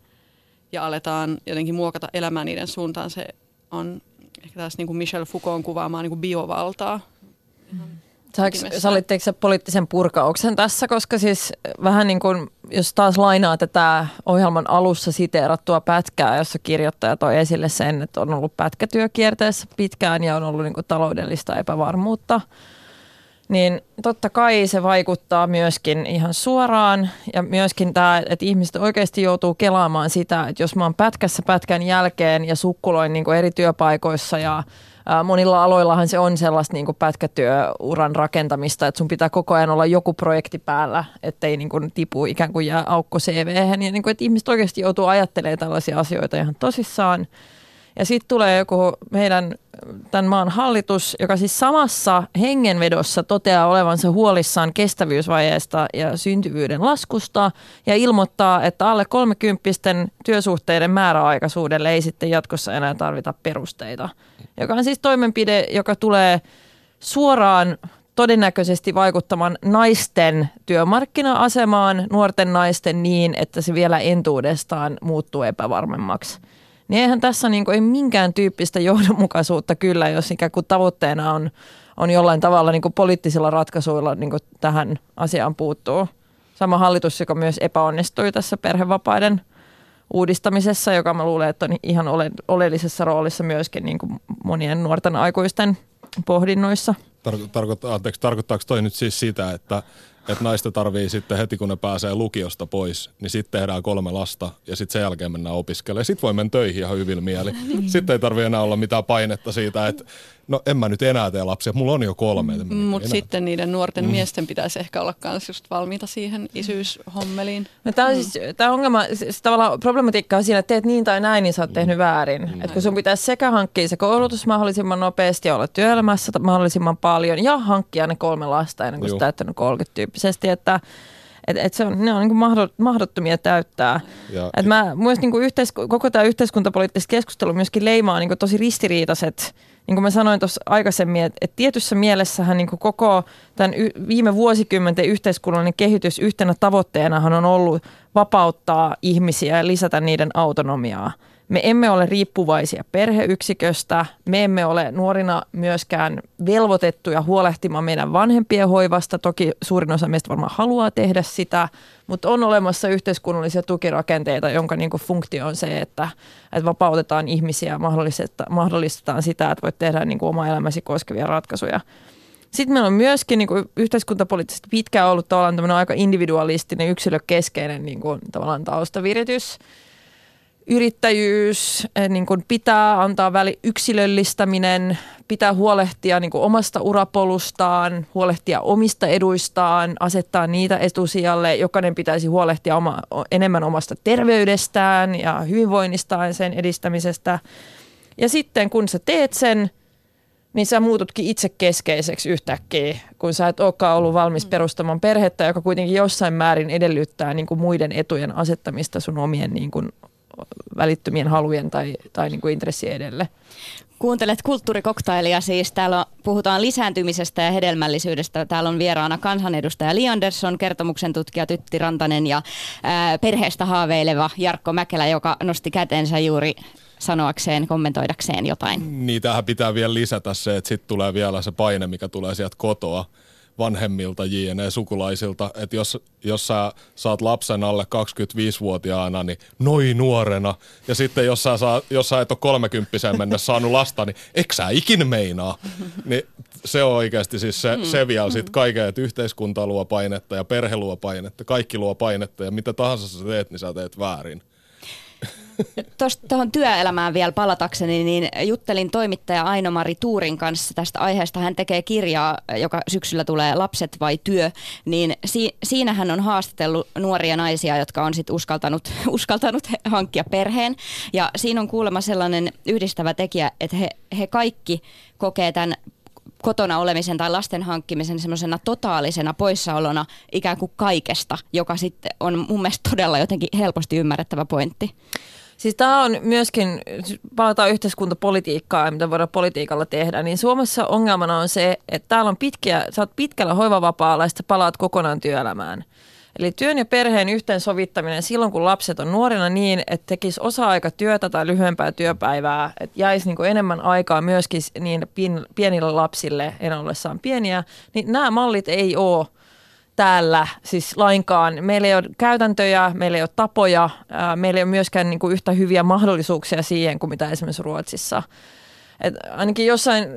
ja aletaan jotenkin muokata elämää niiden suuntaan. Se on ehkä taas niin kuin Michel Foucault kuvaamaan niin kuin biovaltaa. Sallitteko se poliittisen purkauksen tässä, koska siis vähän niin kuin, jos taas lainaa tätä ohjelman alussa siteerattua pätkää, jossa kirjoittaja toi esille sen, että on ollut pätkätyökierteessä pitkään ja on ollut niin kuin taloudellista epävarmuutta, niin totta kai se vaikuttaa myöskin ihan suoraan. Ja myöskin tämä, että ihmiset oikeasti joutuu kelaamaan sitä, että jos mä oon pätkässä pätkän jälkeen ja sukkuloin niin kuin eri työpaikoissa ja monilla aloillahan se on sellaista niin kuin pätkätyöuran rakentamista, että sun pitää koko ajan olla joku projekti päällä, ettei niin kuin tipu ikään kuin jää aukko cv Ja niin kuin, että ihmiset oikeasti joutuu ajattelemaan tällaisia asioita ihan tosissaan. Ja sitten tulee joku meidän tämän maan hallitus, joka siis samassa hengenvedossa toteaa olevansa huolissaan kestävyysvajeesta ja syntyvyyden laskusta ja ilmoittaa, että alle 30 työsuhteiden määräaikaisuudelle ei sitten jatkossa enää tarvita perusteita. Joka on siis toimenpide, joka tulee suoraan todennäköisesti vaikuttamaan naisten työmarkkina-asemaan, nuorten naisten niin, että se vielä entuudestaan muuttuu epävarmemmaksi. Niin eihän tässä niin kuin, ei minkään tyyppistä johdonmukaisuutta kyllä, jos ikään kuin tavoitteena on, on jollain tavalla niin kuin poliittisilla ratkaisuilla niin kuin tähän asiaan puuttuu. Sama hallitus, joka myös epäonnistui tässä perhevapaiden uudistamisessa, joka mä luulen, että on ihan ole, oleellisessa roolissa myöskin niin kuin monien nuorten aikuisten pohdinnoissa. Tarko- anteeksi, tarkoittaako toi nyt siis sitä, että että naista tarvii sitten heti kun ne pääsee lukiosta pois, niin sitten tehdään kolme lasta ja sitten sen jälkeen mennään opiskelemaan. Sitten voi mennä töihin ihan hyvin mieli. Niin. Sitten ei tarvitse enää olla mitään painetta siitä, että no en mä nyt enää tee lapsia, mulla on jo kolme. Mutta sitten niiden nuorten mm. miesten pitäisi ehkä olla myös just valmiita siihen isyyshommeliin. No, tämä on mm. siis, tämä ongelma, siis tavallaan problematiikka on siinä, että teet niin tai näin, niin sä oot tehnyt väärin. Mm. Että kun sun pitäisi sekä hankkia se koulutus mahdollisimman nopeasti ja olla työelämässä mahdollisimman paljon ja hankkia ne kolme lasta ennen kuin sä täyttänyt 30 tyyppisesti, että et, et se on, ne on niin mahdottomia täyttää. Ja, et mä, myös niin kuin yhteis, koko tämä yhteiskuntapoliittinen keskustelu myöskin leimaa niin kuin tosi ristiriitaiset niin kuin mä sanoin tuossa aikaisemmin, että, että tietyssä mielessähän niin kuin koko tämän y- viime vuosikymmenten yhteiskunnallinen kehitys yhtenä tavoitteenahan on ollut vapauttaa ihmisiä ja lisätä niiden autonomiaa. Me emme ole riippuvaisia perheyksiköstä. Me emme ole nuorina myöskään velvoitettuja huolehtimaan meidän vanhempien hoivasta. Toki suurin osa meistä varmaan haluaa tehdä sitä, mutta on olemassa yhteiskunnallisia tukirakenteita, jonka niin funktio on se, että, että vapautetaan ihmisiä, mahdollistetaan sitä, että voit tehdä niin oma elämäsi koskevia ratkaisuja. Sitten meillä on myöskin niin kuin yhteiskuntapoliittisesti pitkään ollut tavallaan aika individualistinen, yksilökeskeinen niin kuin, tavallaan taustaviritys – yrittäjyys, eh, niin kuin pitää antaa väli, yksilöllistäminen, pitää huolehtia niin kuin omasta urapolustaan, huolehtia omista eduistaan, asettaa niitä etusijalle. Jokainen pitäisi huolehtia oma, enemmän omasta terveydestään ja hyvinvoinnistaan sen edistämisestä. Ja sitten kun sä teet sen, niin sä muututkin itse keskeiseksi yhtäkkiä, kun sä et olekaan ollut valmis mm. perustamaan perhettä, joka kuitenkin jossain määrin edellyttää niin kuin muiden etujen asettamista sun omien niin kuin välittömien halujen tai, tai niin kuin intressien edelle. Kuuntelet kulttuurikoktailia siis. Täällä puhutaan lisääntymisestä ja hedelmällisyydestä. Täällä on vieraana kansanedustaja Li Andersson, kertomuksen tutkija Tytti Rantanen ja ää, perheestä haaveileva Jarkko Mäkelä, joka nosti kätensä juuri sanoakseen, kommentoidakseen jotain. Niin, tähän pitää vielä lisätä se, että sitten tulee vielä se paine, mikä tulee sieltä kotoa vanhemmilta jne. sukulaisilta, että jos, jos sä saat lapsen alle 25-vuotiaana, niin noin nuorena, ja sitten jos sä, saa, jos sä et ole 30 mennessä saanut lasta, niin eikö sä ikin meinaa? Niin se on oikeasti siis se, se vielä sitten kaiken, että yhteiskunta luo painetta ja perhe luo painetta, kaikki luo painetta, ja mitä tahansa sä teet, niin sä teet väärin. Tuohon työelämään vielä palatakseni, niin juttelin toimittaja Aino-Mari Tuurin kanssa tästä aiheesta. Hän tekee kirjaa, joka syksyllä tulee Lapset vai työ, niin si- siinä hän on haastatellut nuoria naisia, jotka on sitten uskaltanut, uskaltanut hankkia perheen. Ja siinä on kuulemma sellainen yhdistävä tekijä, että he, he kaikki kokee tämän kotona olemisen tai lasten hankkimisen semmoisena totaalisena poissaolona ikään kuin kaikesta, joka sitten on mun mielestä todella jotenkin helposti ymmärrettävä pointti. Siis tämä on myöskin, palataan yhteiskuntapolitiikkaa ja mitä voidaan politiikalla tehdä, niin Suomessa ongelmana on se, että täällä on pitkiä, sä oot pitkällä hoivavapaalla ja sitten palaat kokonaan työelämään. Eli työn ja perheen yhteensovittaminen silloin, kun lapset on nuorena niin, että tekisi osa-aikatyötä tai lyhyempää työpäivää, että jäisi niin enemmän aikaa myöskin niin pienille lapsille enää ollessaan pieniä, niin nämä mallit ei ole täällä siis lainkaan. Meillä ei ole käytäntöjä, meillä ei ole tapoja, meillä ei ole myöskään niin kuin yhtä hyviä mahdollisuuksia siihen kuin mitä esimerkiksi Ruotsissa. Et ainakin jossain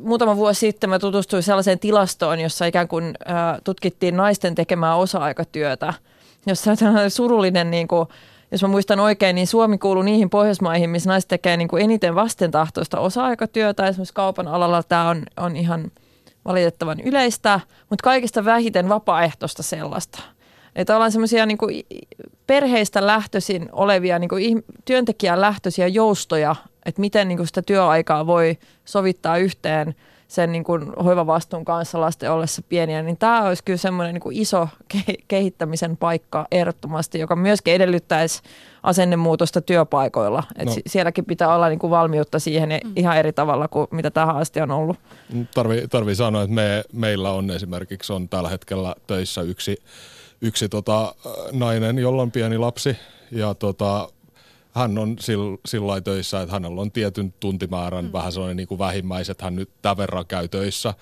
muutama vuosi sitten mä tutustuin sellaiseen tilastoon, jossa ikään kuin ää, tutkittiin naisten tekemää osa-aikatyötä, jossa on surullinen, niin kuin, jos mä muistan oikein, niin Suomi kuuluu niihin Pohjoismaihin, missä naiset tekee niin kuin eniten vastentahtoista osa-aikatyötä. Esimerkiksi kaupan alalla tämä on, on ihan – valitettavan yleistä, mutta kaikista vähiten vapaaehtoista sellaista. Että ollaan semmoisia niin perheistä lähtöisin olevia, niin kuin työntekijän lähtöisiä joustoja, että miten niin kuin sitä työaikaa voi sovittaa yhteen sen niin kuin hoivavastuun kanssa lasten ollessa pieniä, niin tämä olisi kyllä semmoinen niin kuin iso kehittämisen paikka ehdottomasti, joka myöskin edellyttäisi asennemuutosta työpaikoilla. Et no. Sielläkin pitää olla niin kuin valmiutta siihen mm. ihan eri tavalla kuin mitä tähän asti on ollut. Tarvii, tarvii sanoa, että me, meillä on esimerkiksi on tällä hetkellä töissä yksi, yksi tota, nainen, jolla on pieni lapsi ja tota, hän on sillä töissä, että hänellä on tietyn tuntimäärän, mm. vähän sellainen niin kuin vähimmäiset, että hän nyt tämän verran käy töissä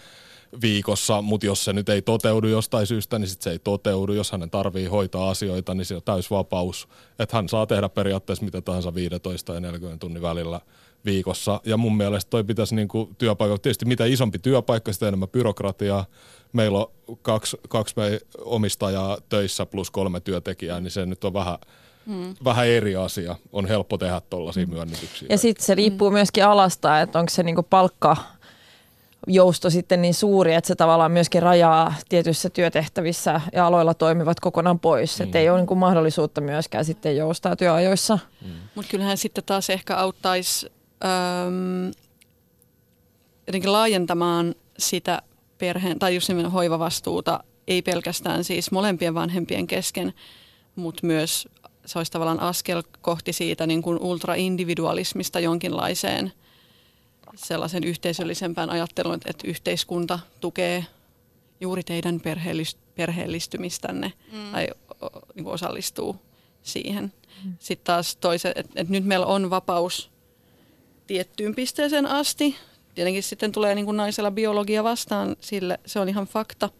viikossa, mutta jos se nyt ei toteudu jostain syystä, niin sit se ei toteudu. Jos hänen tarvii hoitaa asioita, niin se on täysvapaus. Että hän saa tehdä periaatteessa mitä tahansa 15 ja 40 tunnin välillä viikossa. Ja mun mielestä toi pitäisi niin kuin työpaikka, tietysti mitä isompi työpaikka, sitä enemmän byrokratiaa. Meillä on kaksi, kaksi omistajaa töissä plus kolme työntekijää, niin se nyt on vähän – mm. vähän eri asia. On helppo tehdä tuollaisia mm. myönnytyksiä. Ja sitten se riippuu myöskin alasta, että onko se niinku palkka jousto sitten niin suuri, että se tavallaan myöskin rajaa tietyissä työtehtävissä ja aloilla toimivat kokonaan pois. Mm. Että ei ole niin kuin mahdollisuutta myöskään sitten joustaa työajoissa. Mm. Mutta kyllähän sitten taas ehkä auttaisi äm, jotenkin laajentamaan sitä perheen tai just hoivavastuuta, ei pelkästään siis molempien vanhempien kesken, mutta myös se olisi tavallaan askel kohti siitä niin kuin ultraindividualismista jonkinlaiseen sellaisen yhteisöllisempään ajatteluun, että yhteiskunta tukee juuri teidän perheellist- perheellistymistänne mm. tai niin kuin osallistuu siihen. Sitten taas toiset, että et nyt meillä on vapaus tiettyyn pisteeseen asti. Tietenkin sitten tulee niin kuin naisella biologia vastaan, sille se on ihan fakta.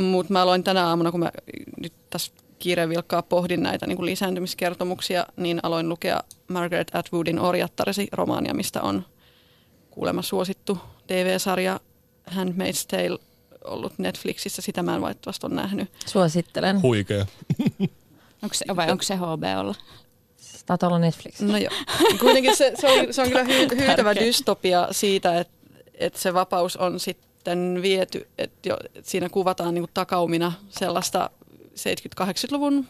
Mutta mä aloin tänä aamuna, kun mä nyt tässä kiirevilkkaa pohdin näitä niin kuin lisääntymiskertomuksia, niin aloin lukea Margaret Atwoodin Orjattaresi romaania, mistä on kuulemma suosittu TV-sarja Handmaid's Tale ollut Netflixissä. Sitä mä en valitettavasti ole nähnyt. Suosittelen. Huikea. Onko se, vai onko se HBOlla? Taitaa olla Netflix. No joo. Kuitenkin se, se, on, se on kyllä hy, hyytävä dystopia siitä, että, että se vapaus on sitten viety, että jo, että siinä kuvataan niin kuin takaumina sellaista 70-80-luvun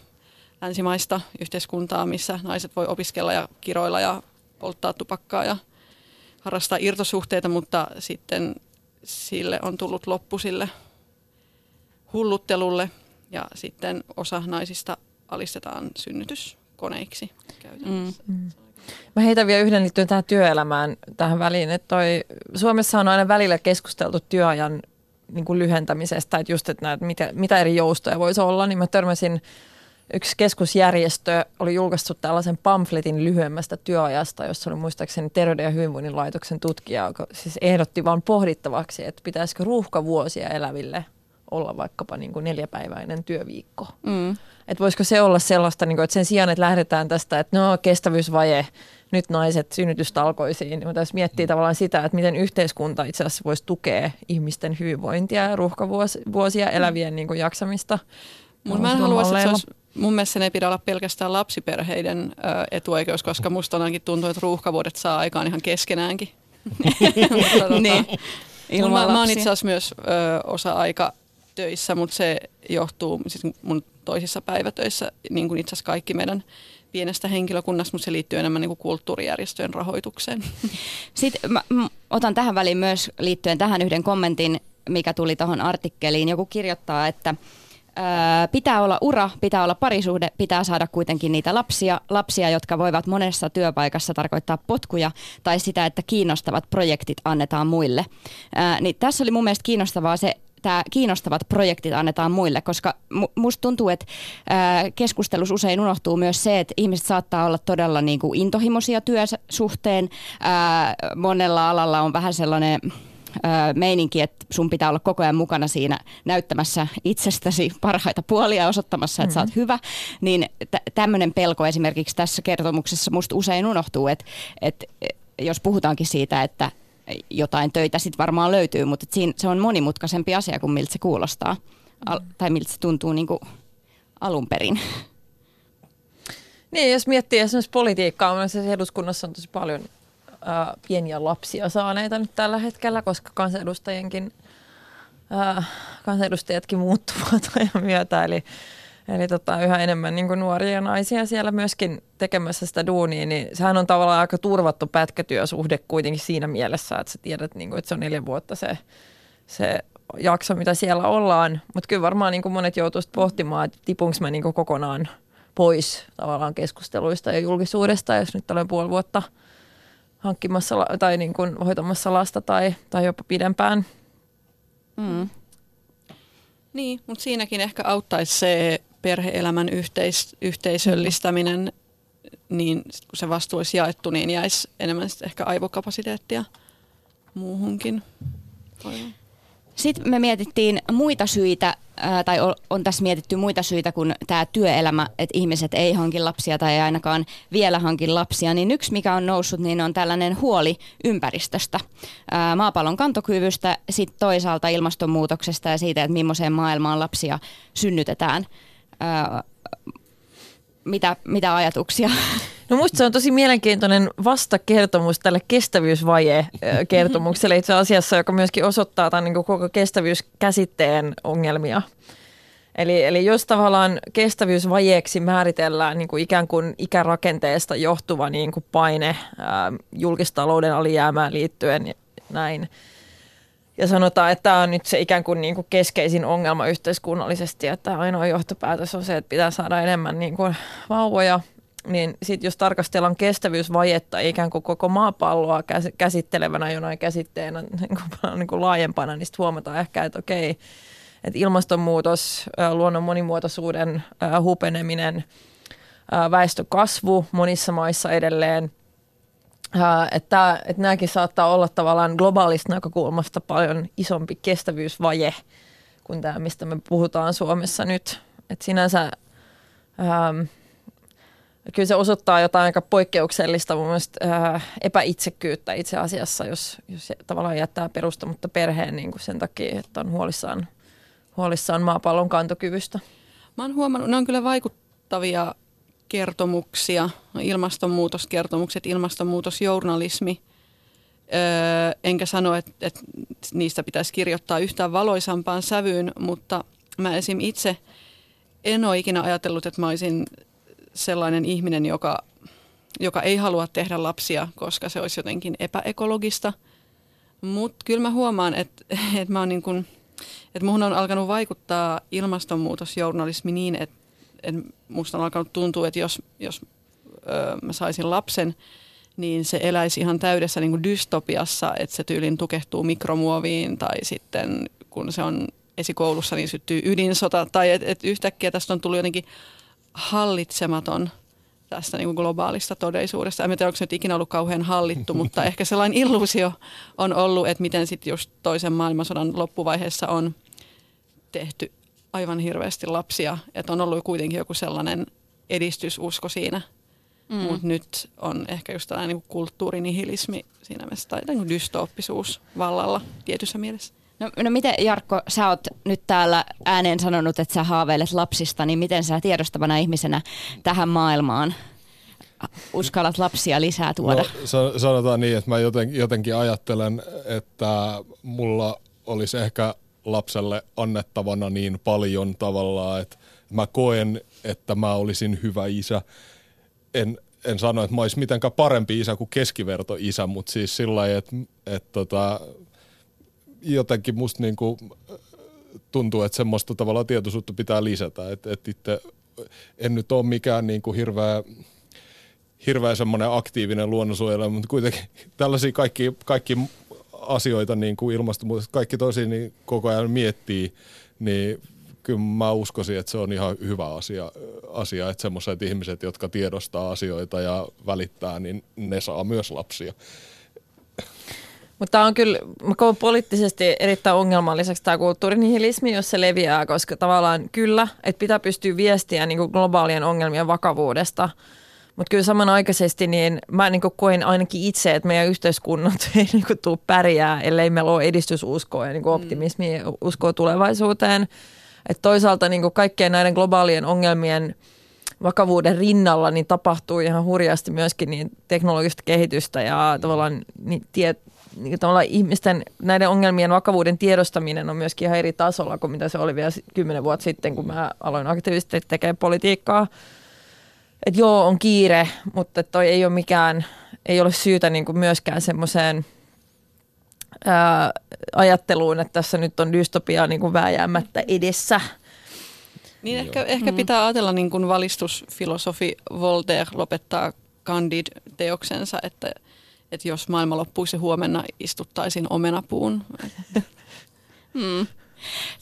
länsimaista yhteiskuntaa, missä naiset voi opiskella ja kiroilla ja polttaa tupakkaa ja harrastaa irtosuhteita, mutta sitten sille on tullut loppu sille hulluttelulle ja sitten osa naisista alistetaan synnytyskoneiksi käytännössä. Mm. Mä heitän vielä yhden liittyen tähän työelämään tähän väliin, että toi, Suomessa on aina välillä keskusteltu työajan niin kuin lyhentämisestä, että just, että näet, mitä, mitä eri joustoja voisi olla, niin mä törmäsin yksi keskusjärjestö oli julkaissut tällaisen pamfletin lyhyemmästä työajasta, jossa oli muistaakseni Terveyden ja hyvinvoinnin laitoksen tutkija, joka siis ehdotti vain pohdittavaksi, että pitäisikö ruuhkavuosia eläville olla vaikkapa niin kuin neljäpäiväinen työviikko. Mm. Että voisiko se olla sellaista, niin kuin, että sen sijaan, että lähdetään tästä, että no kestävyysvaje, nyt naiset synnytystalkoisiin, niin tässä miettii tavallaan sitä, että miten yhteiskunta itse asiassa voisi tukea ihmisten hyvinvointia ja ruuhkavuosia elävien niin kuin jaksamista. Mutta mä en halua, että se olisi mun mielestä sen ei pidä olla pelkästään lapsiperheiden etuoikeus, koska musta ainakin tuntuu, että ruuhkavuodet saa aikaan ihan keskenäänkin. tota, niin. Ilman mä, mä oon itse asiassa myös ö, osa-aika töissä, mutta se johtuu siis mun toisissa päivätöissä, niin kuin itse asiassa kaikki meidän pienestä henkilökunnasta, mutta se liittyy enemmän niin kuin kulttuurijärjestöjen rahoitukseen. Sitten mä, otan tähän väliin myös liittyen tähän yhden kommentin, mikä tuli tuohon artikkeliin. Joku kirjoittaa, että pitää olla ura, pitää olla parisuhde, pitää saada kuitenkin niitä lapsia, lapsia, jotka voivat monessa työpaikassa tarkoittaa potkuja tai sitä, että kiinnostavat projektit annetaan muille. Ää, niin tässä oli mun mielestä kiinnostavaa se, tämä kiinnostavat projektit annetaan muille, koska musta tuntuu, että keskustelussa usein unohtuu myös se, että ihmiset saattaa olla todella niin kuin intohimoisia työsuhteen. Monella alalla on vähän sellainen meininki, että sun pitää olla koko ajan mukana siinä näyttämässä itsestäsi parhaita puolia ja osoittamassa, että mm-hmm. sä oot mm-hmm. hyvä, niin t- tämmöinen pelko esimerkiksi tässä kertomuksessa musta usein unohtuu, että, että jos puhutaankin siitä, että jotain töitä sitten varmaan löytyy, mutta siinä se on monimutkaisempi asia kuin miltä se kuulostaa al- mm-hmm. tai miltä se tuntuu niin kuin alun perin. Niin, jos miettii esimerkiksi politiikkaa, se eduskunnassa on tosi paljon ää, pieniä lapsia saaneita nyt tällä hetkellä, koska kansanedustajienkin ää, kansanedustajatkin muuttuvat ajan myötä. Eli, eli tota, yhä enemmän niin kuin nuoria naisia siellä myöskin tekemässä sitä duunia, niin sehän on tavallaan aika turvattu pätkätyösuhde kuitenkin siinä mielessä, että sä tiedät, niin kuin, että se on neljä vuotta se, se jakso, mitä siellä ollaan. Mutta kyllä varmaan niin kuin monet joutuisivat pohtimaan, että tipunko mä niin kuin kokonaan pois tavallaan keskusteluista ja julkisuudesta, jos nyt olen puoli vuotta – hankkimassa tai niin kuin hoitamassa lasta tai, tai jopa pidempään. Mm. Niin, mutta siinäkin ehkä auttaisi se perheelämän yhteis, yhteisöllistäminen, niin kun se vastuu olisi jaettu, niin jäisi enemmän ehkä aivokapasiteettia muuhunkin. Toivon. Sitten me mietittiin muita syitä, tai on tässä mietitty muita syitä kuin tämä työelämä, että ihmiset ei hankin lapsia tai ei ainakaan vielä hankin lapsia. Niin yksi, mikä on noussut, niin on tällainen huoli ympäristöstä, maapallon kantokyvystä, sitten toisaalta ilmastonmuutoksesta ja siitä, että millaiseen maailmaan lapsia synnytetään. Mitä, mitä ajatuksia? No musta se on tosi mielenkiintoinen vastakertomus tälle kestävyysvaje-kertomukselle itse asiassa, joka myöskin osoittaa tämän niin koko kestävyyskäsitteen ongelmia. Eli, eli jos tavallaan kestävyysvajeeksi määritellään niin kuin ikään kuin ikärakenteesta johtuva niin kuin paine ää, julkistalouden alijäämään liittyen näin, ja sanotaan, että tämä on nyt se ikään kuin, niin kuin keskeisin ongelma yhteiskunnallisesti, että ainoa johtopäätös on se, että pitää saada enemmän niin kuin vauvoja – niin sitten jos tarkastellaan kestävyysvajetta ikään kuin koko maapalloa käsittelevänä jonain käsitteenä niin kuin, niin kuin laajempana, niin sitten huomataan ehkä, että okei, että ilmastonmuutos, luonnon monimuotoisuuden hupeneminen, väestökasvu monissa maissa edelleen. Että, että nämäkin saattaa olla tavallaan globaalista näkökulmasta paljon isompi kestävyysvaje kuin tämä, mistä me puhutaan Suomessa nyt. Että sinänsä ähm, kyllä se osoittaa jotain aika poikkeuksellista mun mielestä, äh, epäitsekkyyttä itse asiassa, jos, jos tavallaan jättää perustamatta perheen niin kuin sen takia, että on huolissaan, huolissaan maapallon kantokyvystä. Mä oon huomannut, ne on kyllä vaikuttavia kertomuksia, ilmastonmuutoskertomukset, ilmastonmuutosjournalismi. Öö, enkä sano, että, että niistä pitäisi kirjoittaa yhtään valoisampaan sävyyn, mutta mä esim. itse en ole ikinä ajatellut, että mä olisin sellainen ihminen, joka, joka ei halua tehdä lapsia, koska se olisi jotenkin epäekologista. Mutta kyllä mä huomaan, että, että, mä niin kun, että muhun on alkanut vaikuttaa ilmastonmuutosjournalismi niin, että, että musta on alkanut tuntua, että jos, jos öö, mä saisin lapsen, niin se eläisi ihan täydessä niin kuin dystopiassa, että se tyylin tukehtuu mikromuoviin tai sitten kun se on esikoulussa, niin syttyy ydinsota tai että et yhtäkkiä tästä on tullut jotenkin hallitsematon tästä niin kuin globaalista todellisuudesta. En tiedä, onko se nyt ikinä ollut kauhean hallittu, mutta ehkä sellainen illuusio on ollut, että miten sitten just toisen maailmansodan loppuvaiheessa on tehty aivan hirveästi lapsia. Että on ollut kuitenkin joku sellainen edistysusko siinä. Mm. Mutta nyt on ehkä just tällainen niin kulttuurinihilismi siinä mielessä, tai niin dystooppisuus vallalla tietyssä mielessä. No, no miten Jarkko, sä oot nyt täällä ääneen sanonut, että sä haaveilet lapsista, niin miten sä tiedostavana ihmisenä tähän maailmaan uskallat lapsia lisää tuoda? No, sanotaan niin, että mä joten, jotenkin ajattelen, että mulla olisi ehkä lapselle annettavana niin paljon tavallaan, että mä koen, että mä olisin hyvä isä. En, en sano, että mä olisin mitenkään parempi isä kuin keskiverto isä, mutta siis sillä lailla, että, että tota, jotenkin musta kuin tuntuu, että semmoista tavallaan tietoisuutta pitää lisätä. Että et itse en nyt ole mikään niin kuin hirveä, hirveä semmoinen aktiivinen luonnonsuojelija, mutta kuitenkin tällaisia kaikki, kaikki asioita, niin kuin ilmastonmuutos, kaikki tosi niin koko ajan miettii, niin kyllä mä uskoisin, että se on ihan hyvä asia, asia että semmoiset ihmiset, jotka tiedostaa asioita ja välittää, niin ne saa myös lapsia. Mutta on kyllä, poliittisesti erittäin ongelmalliseksi tämä kulttuurinihilismi, jos se leviää, koska tavallaan kyllä, että pitää pystyä viestiä niin kuin globaalien ongelmien vakavuudesta. Mutta kyllä samanaikaisesti niin mä niin koen ainakin itse, että meidän yhteiskunnat ei niin kuin tule pärjää, ellei meillä ole edistysuskoa ja niin optimismia mm. uskoa tulevaisuuteen. Et toisaalta niin kaikkien näiden globaalien ongelmien vakavuuden rinnalla niin tapahtuu ihan hurjasti myöskin niin teknologista kehitystä ja tavallaan niin tie, niin ihmisten näiden ongelmien vakavuuden tiedostaminen on myöskin ihan eri tasolla kuin mitä se oli vielä kymmenen vuotta sitten, kun mä aloin aktiivisesti tekemään politiikkaa. Että joo, on kiire, mutta toi ei ole mikään, ei ole syytä niin kuin myöskään semmoiseen ajatteluun, että tässä nyt on dystopia niin kuin vääjäämättä edessä. Niin ehkä, ehkä mm. pitää ajatella niin kuin valistusfilosofi Voltaire lopettaa Candide-teoksensa, että – että jos maailma loppuisi huomenna, istuttaisin omenapuun. hmm.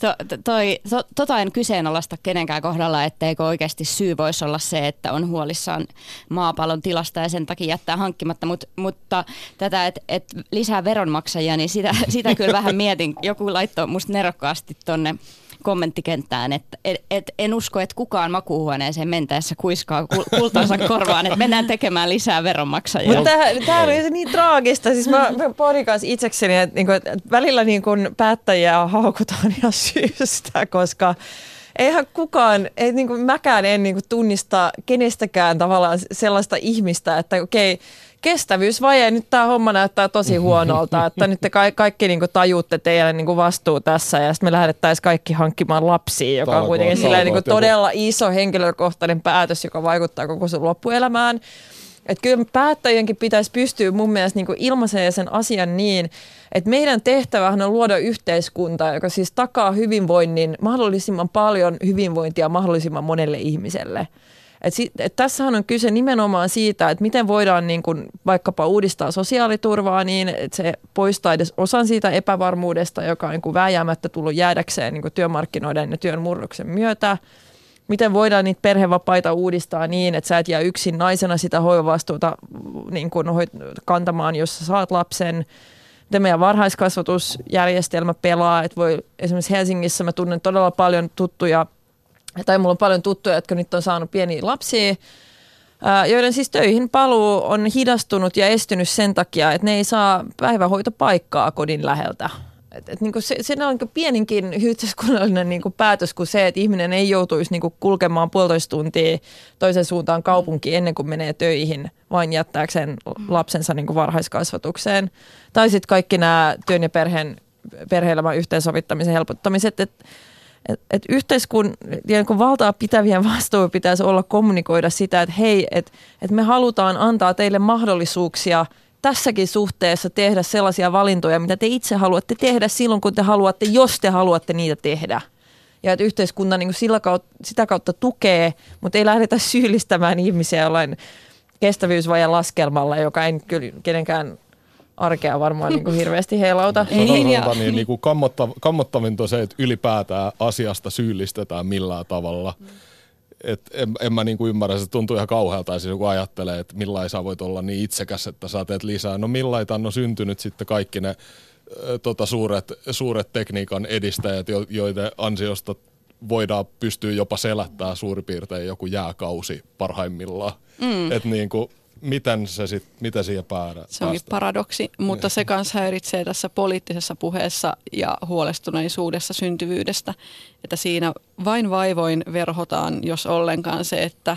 To, toi, to, tota en kyseenalaista kenenkään kohdalla, etteikö oikeasti syy voisi olla se, että on huolissaan maapallon tilasta ja sen takia jättää hankkimatta, Mut, mutta tätä, että et lisää veronmaksajia, niin sitä, sitä kyllä vähän mietin. Joku laittoi musta nerokkaasti tonne kommenttikenttään, että et, et, en usko, että kukaan makuuhuoneeseen mentäessä kuiskaa kultansa korvaan, että mennään tekemään lisää veronmaksajia. Mutta tämä on niin traagista. Siis mä, mä pohdin kanssa itsekseni, että, niinku, että välillä niin kuin päättäjiä haukutaan ihan syystä, koska eihän kukaan, ei niin kuin mäkään en niin kuin tunnista kenestäkään tavallaan sellaista ihmistä, että okei, okay, kestävyysvaje, nyt tämä homma näyttää tosi huonolta, että nyt te ka- kaikki niin tajuutte teidän niin vastuu tässä ja sitten me lähdettäisiin kaikki hankkimaan lapsia, joka on kuitenkin silleen, niin todella iso henkilökohtainen päätös, joka vaikuttaa koko sun loppuelämään. Että kyllä päättäjienkin pitäisi pystyä mun mielestä niin ilmaiseen sen asian niin, että meidän tehtävähän on luoda yhteiskunta, joka siis takaa hyvinvoinnin, mahdollisimman paljon hyvinvointia mahdollisimman monelle ihmiselle. Et sit, et tässähän on kyse nimenomaan siitä, että miten voidaan niin kun vaikkapa uudistaa sosiaaliturvaa niin, että se poistaa edes osan siitä epävarmuudesta, joka on niin vääjäämättä tullut jäädäkseen niin työmarkkinoiden ja työn murroksen myötä. miten voidaan niitä perhevapaita uudistaa niin, että sä et jää yksin naisena sitä hoivavastuuta niin kuin kantamaan, jos sä saat lapsen. Miten meidän varhaiskasvatusjärjestelmä pelaa, että voi esimerkiksi Helsingissä mä tunnen todella paljon tuttuja, tai mulla on paljon tuttuja, jotka nyt on saanut pieniä lapsia, joiden siis töihin paluu on hidastunut ja estynyt sen takia, että ne ei saa päivähoitopaikkaa kodin läheltä. Et, et niinku se, se on niinku pieninkin yhteiskunnallinen niinku päätös kuin se, että ihminen ei joutuisi niinku kulkemaan puolitoista tuntia toisen suuntaan kaupunkiin ennen kuin menee töihin, vain jättääkseen lapsensa niinku varhaiskasvatukseen. Tai sitten kaikki nämä työn ja perheen, perhe-elämän yhteensovittamisen helpottamiset, että et, et yhteiskunnan niin valtaa pitävien vastuu pitäisi olla kommunikoida sitä, että hei, että et me halutaan antaa teille mahdollisuuksia tässäkin suhteessa tehdä sellaisia valintoja, mitä te itse haluatte tehdä silloin, kun te haluatte, jos te haluatte niitä tehdä. Ja että yhteiskunta niin sillä kautta, sitä kautta tukee, mutta ei lähdetä syyllistämään ihmisiä jollain kestävyysvajan laskelmalla, joka ei kyllä kenenkään arkea varmaan niin kuin hirveästi heilauta. Ei, niin, ja... niin, niin kuin kammottav, kammottavinta on se, että ylipäätään asiasta syyllistetään millään tavalla. Mm. Et en, en mä niin kuin ymmärrä, se tuntuu ihan kauhealta, siis joku ajattelee, että millain sä voit olla niin itsekäs, että sä teet lisää. No millain on syntynyt sitten kaikki ne tota, suuret, suuret tekniikan edistäjät, joiden ansiosta voidaan pystyä jopa selättämään suurin piirtein joku jääkausi parhaimmillaan. Mm. Että niin kuin, miten, se sit, miten siihen päädään? Se onkin paradoksi, mutta se kanssa häiritsee tässä poliittisessa puheessa ja huolestuneisuudessa syntyvyydestä, että siinä vain vaivoin verhotaan, jos ollenkaan se, että,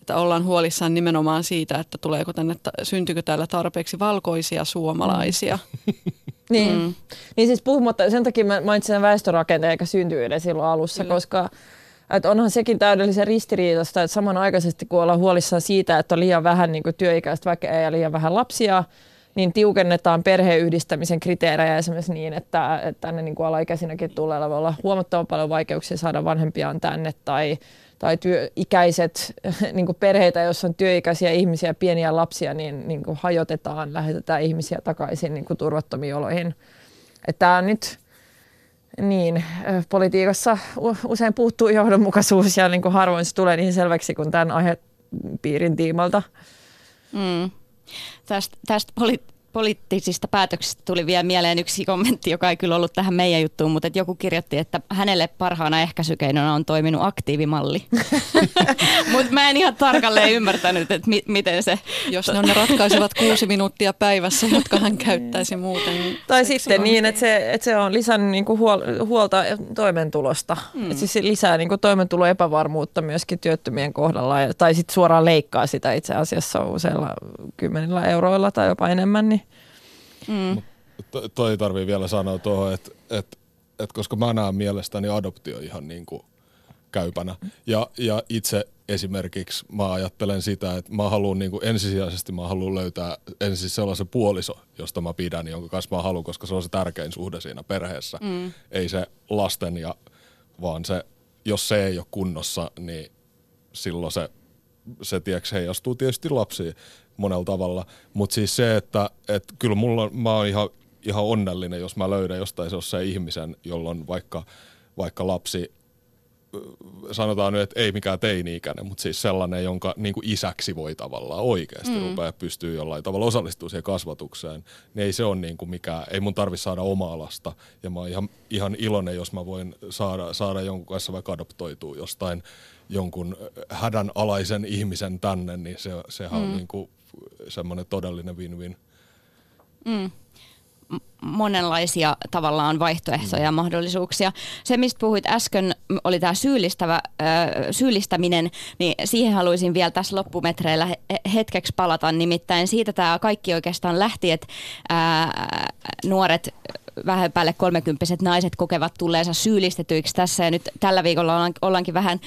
että ollaan huolissaan nimenomaan siitä, että tuleeko tänne, syntyykö täällä tarpeeksi valkoisia suomalaisia. niin. Mm. niin siis puhumatta, sen takia mä mainitsin väestörakenteen eikä syntyvyyden silloin alussa, Kyllä. koska että onhan sekin täydellisen ristiriitasta, että samanaikaisesti kun ollaan huolissaan siitä, että on liian vähän niin työikäistä väkeä ja liian vähän lapsia, niin tiukennetaan perheyhdistämisen kriteerejä esimerkiksi niin, että, että tänne niin alaikäisinäkin tulee olla huomattavan paljon vaikeuksia saada vanhempiaan tänne tai, tai työikäiset niin perheitä, joissa on työikäisiä ihmisiä, pieniä lapsia, niin, niin hajotetaan, lähetetään ihmisiä takaisin niin turvattomiin oloihin. Että tämä on nyt niin, politiikassa usein puuttuu johdonmukaisuus ja niin kuin harvoin se tulee niin selväksi kuin tämän aihepiirin tiimalta. Mm. Tästä, tästä poliittisista päätöksistä tuli vielä mieleen yksi kommentti, joka ei kyllä ollut tähän meidän juttuun, mutta että joku kirjoitti, että hänelle parhaana ehkäisykeinona on toiminut aktiivimalli. mutta mä en ihan tarkalleen ymmärtänyt, että mi- miten se... Jos ne on ne ratkaisevat kuusi minuuttia päivässä, jotka hän käyttäisi muuten. Niin tai sitten niin, että se, että se on lisännyt niinku huol- huolta toimeentulosta. Mm. Siis se lisää niinku toimeentuloepävarmuutta myöskin työttömien kohdalla, tai sitten suoraan leikkaa sitä itse asiassa useilla kymmenillä euroilla tai jopa enemmän. Niin Mm. To, toi tarvii vielä sanoa tuohon, että et, et koska mä näen mielestäni adoptio ihan niin kuin käypänä. Ja, ja itse esimerkiksi mä ajattelen sitä, että mä haluan niin kuin ensisijaisesti mä haluan löytää ensin sellaisen puoliso, josta mä pidän, jonka kanssa mä haluan, koska se on se tärkein suhde siinä perheessä. Mm. Ei se lasten ja, vaan se, jos se ei ole kunnossa, niin silloin se, se tieks heijastuu tietysti lapsiin monella tavalla. Mutta siis se, että et kyllä mulla, mä oon ihan, ihan onnellinen, jos mä löydän jostain se ihmisen, jolloin vaikka, vaikka lapsi sanotaan nyt, että ei mikään teini-ikäinen, mutta siis sellainen, jonka niin kuin isäksi voi tavallaan oikeasti mm. rupea pystyä jollain tavalla osallistumaan siihen kasvatukseen, niin ei se ole niin kuin mikään, ei mun tarvi saada omaa lasta. Ja mä oon ihan, ihan iloinen, jos mä voin saada, saada jonkun kanssa vaikka adoptoitua jostain jonkun hädänalaisen ihmisen tänne, niin se, sehän mm. on niin kuin semmoinen todellinen win-win. Mm monenlaisia tavallaan vaihtoehtoja ja mahdollisuuksia. Se, mistä puhuit äsken, oli tämä syyllistävä, syyllistäminen, niin siihen haluaisin vielä tässä loppumetreillä hetkeksi palata. Nimittäin siitä tämä kaikki oikeastaan lähti, että nuoret vähän päälle kolmekymppiset naiset kokevat tulleensa syyllistetyiksi tässä. Ja nyt tällä viikolla ollaan, ollaankin vähän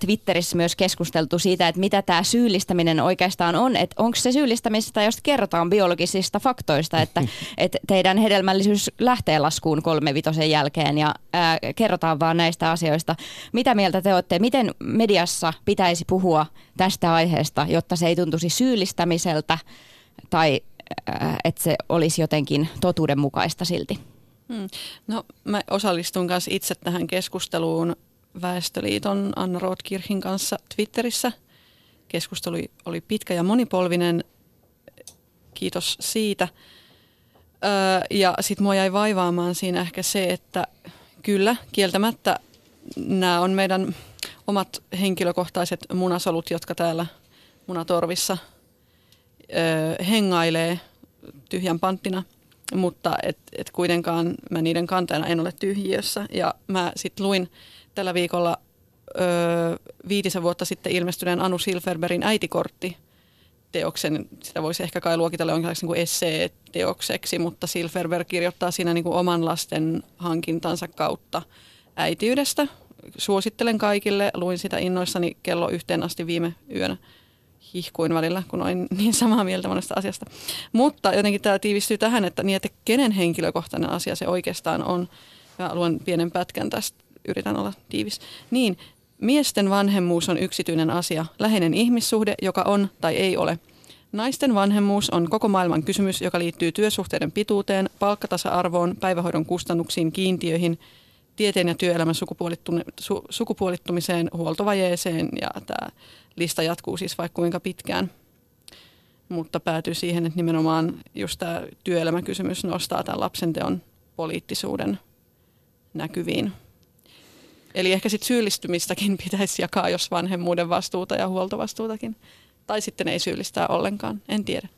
Twitterissä myös keskusteltu siitä, että mitä tämä syyllistäminen oikeastaan on. Että onko se syyllistämistä, jos kerrotaan biologisista faktoista, että, että teidän hedelmällisyys lähtee laskuun kolme vitosen jälkeen ja ää, kerrotaan vaan näistä asioista. Mitä mieltä te olette? Miten mediassa pitäisi puhua tästä aiheesta, jotta se ei tuntuisi syyllistämiseltä tai että se olisi jotenkin totuudenmukaista silti? Hmm. No mä osallistun myös itse tähän keskusteluun Väestöliiton Anna Rothkirchin kanssa Twitterissä. Keskustelu oli pitkä ja monipolvinen. Kiitos siitä. Öö, ja sitten mua jäi vaivaamaan siinä ehkä se, että kyllä, kieltämättä nämä on meidän omat henkilökohtaiset munasolut, jotka täällä munatorvissa öö, hengailee tyhjän panttina, mutta et, et kuitenkaan mä niiden kanteena en ole tyhjiössä. Ja mä sitten luin tällä viikolla öö, viitisen vuotta sitten ilmestyneen Anu Silverbergin äitikortti teoksen. Sitä voisi ehkä kai luokitella jonkinlaiseksi niin essee-teokseksi, mutta Silverberg kirjoittaa siinä niin kuin oman lasten hankintansa kautta äitiydestä. Suosittelen kaikille. Luin sitä innoissani kello yhteen asti viime yönä hihkuin välillä, kun olin niin samaa mieltä monesta asiasta. Mutta jotenkin tämä tiivistyy tähän, että, niin, että kenen henkilökohtainen asia se oikeastaan on. Ja luen pienen pätkän tästä, yritän olla tiivis. Niin, miesten vanhemmuus on yksityinen asia, läheinen ihmissuhde, joka on tai ei ole. Naisten vanhemmuus on koko maailman kysymys, joka liittyy työsuhteiden pituuteen, palkkatasa-arvoon, päivähoidon kustannuksiin, kiintiöihin, tieteen ja työelämän sukupuolittumiseen, huoltovajeeseen ja tämä lista jatkuu siis vaikka kuinka pitkään. Mutta päätyy siihen, että nimenomaan just tämä työelämäkysymys nostaa tämän lapsen teon poliittisuuden näkyviin. Eli ehkä sitten syyllistymistäkin pitäisi jakaa, jos vanhemmuuden vastuuta ja huoltovastuutakin. Tai sitten ei syyllistää ollenkaan, en tiedä.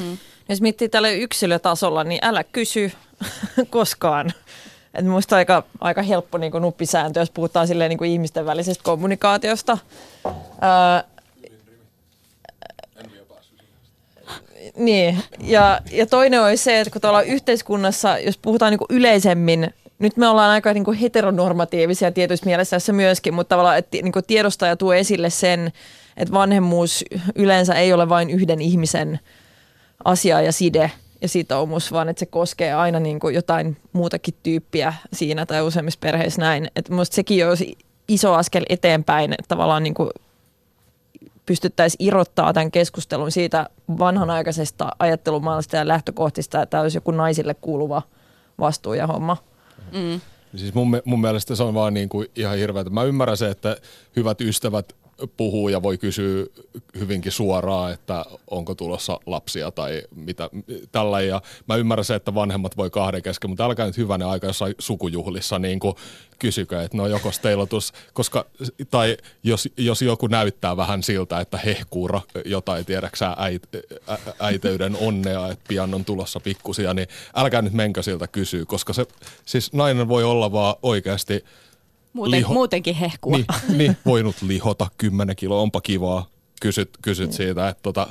Mm. Jos miettii tälle yksilötasolla, niin älä kysy koskaan. Et musta aika, aika helppo niin nuppisääntö, jos puhutaan silleen, niin ihmisten välisestä kommunikaatiosta. Ää, niin, ja, ja toinen on se, että kun tuolla yhteiskunnassa, jos puhutaan niin yleisemmin, nyt me ollaan aika niin kuin heteronormatiivisia tietyissä mielessä tässä myöskin, mutta tavallaan että niin kuin tiedostaja tuo esille sen, että vanhemmuus yleensä ei ole vain yhden ihmisen asia ja side – ja sitoumus, vaan että se koskee aina niin kuin jotain muutakin tyyppiä siinä tai useimmissa perheissä näin. Että minusta sekin olisi iso askel eteenpäin, että tavallaan niin kuin pystyttäisiin irrottaa tämän keskustelun siitä vanhanaikaisesta ajattelumallista ja lähtökohtista, että tämä olisi joku naisille kuuluva vastuu ja homma. Mm. Siis mun, mun mielestä se on vaan niin kuin ihan hirveätä. Mä ymmärrän se, että hyvät ystävät puhuu ja voi kysyä hyvinkin suoraan, että onko tulossa lapsia tai mitä tällä. Ja mä ymmärrän se, että vanhemmat voi kahden kesken, mutta älkää nyt hyvänä aika jossain sukujuhlissa niin kuin kysykö, että no joko steilotus, koska, tai jos, jos joku näyttää vähän siltä, että hehkuu jotain, tiedäksä äit, ä, äiteyden onnea, että pian on tulossa pikkusia, niin älkää nyt menkö siltä kysyä, koska se, siis nainen voi olla vaan oikeasti – Muuten, liho, muutenkin hehkua. Niin, niin, voinut lihota 10 kiloa, onpa kivaa. Kysyt, kysyt mm. siitä, että tota,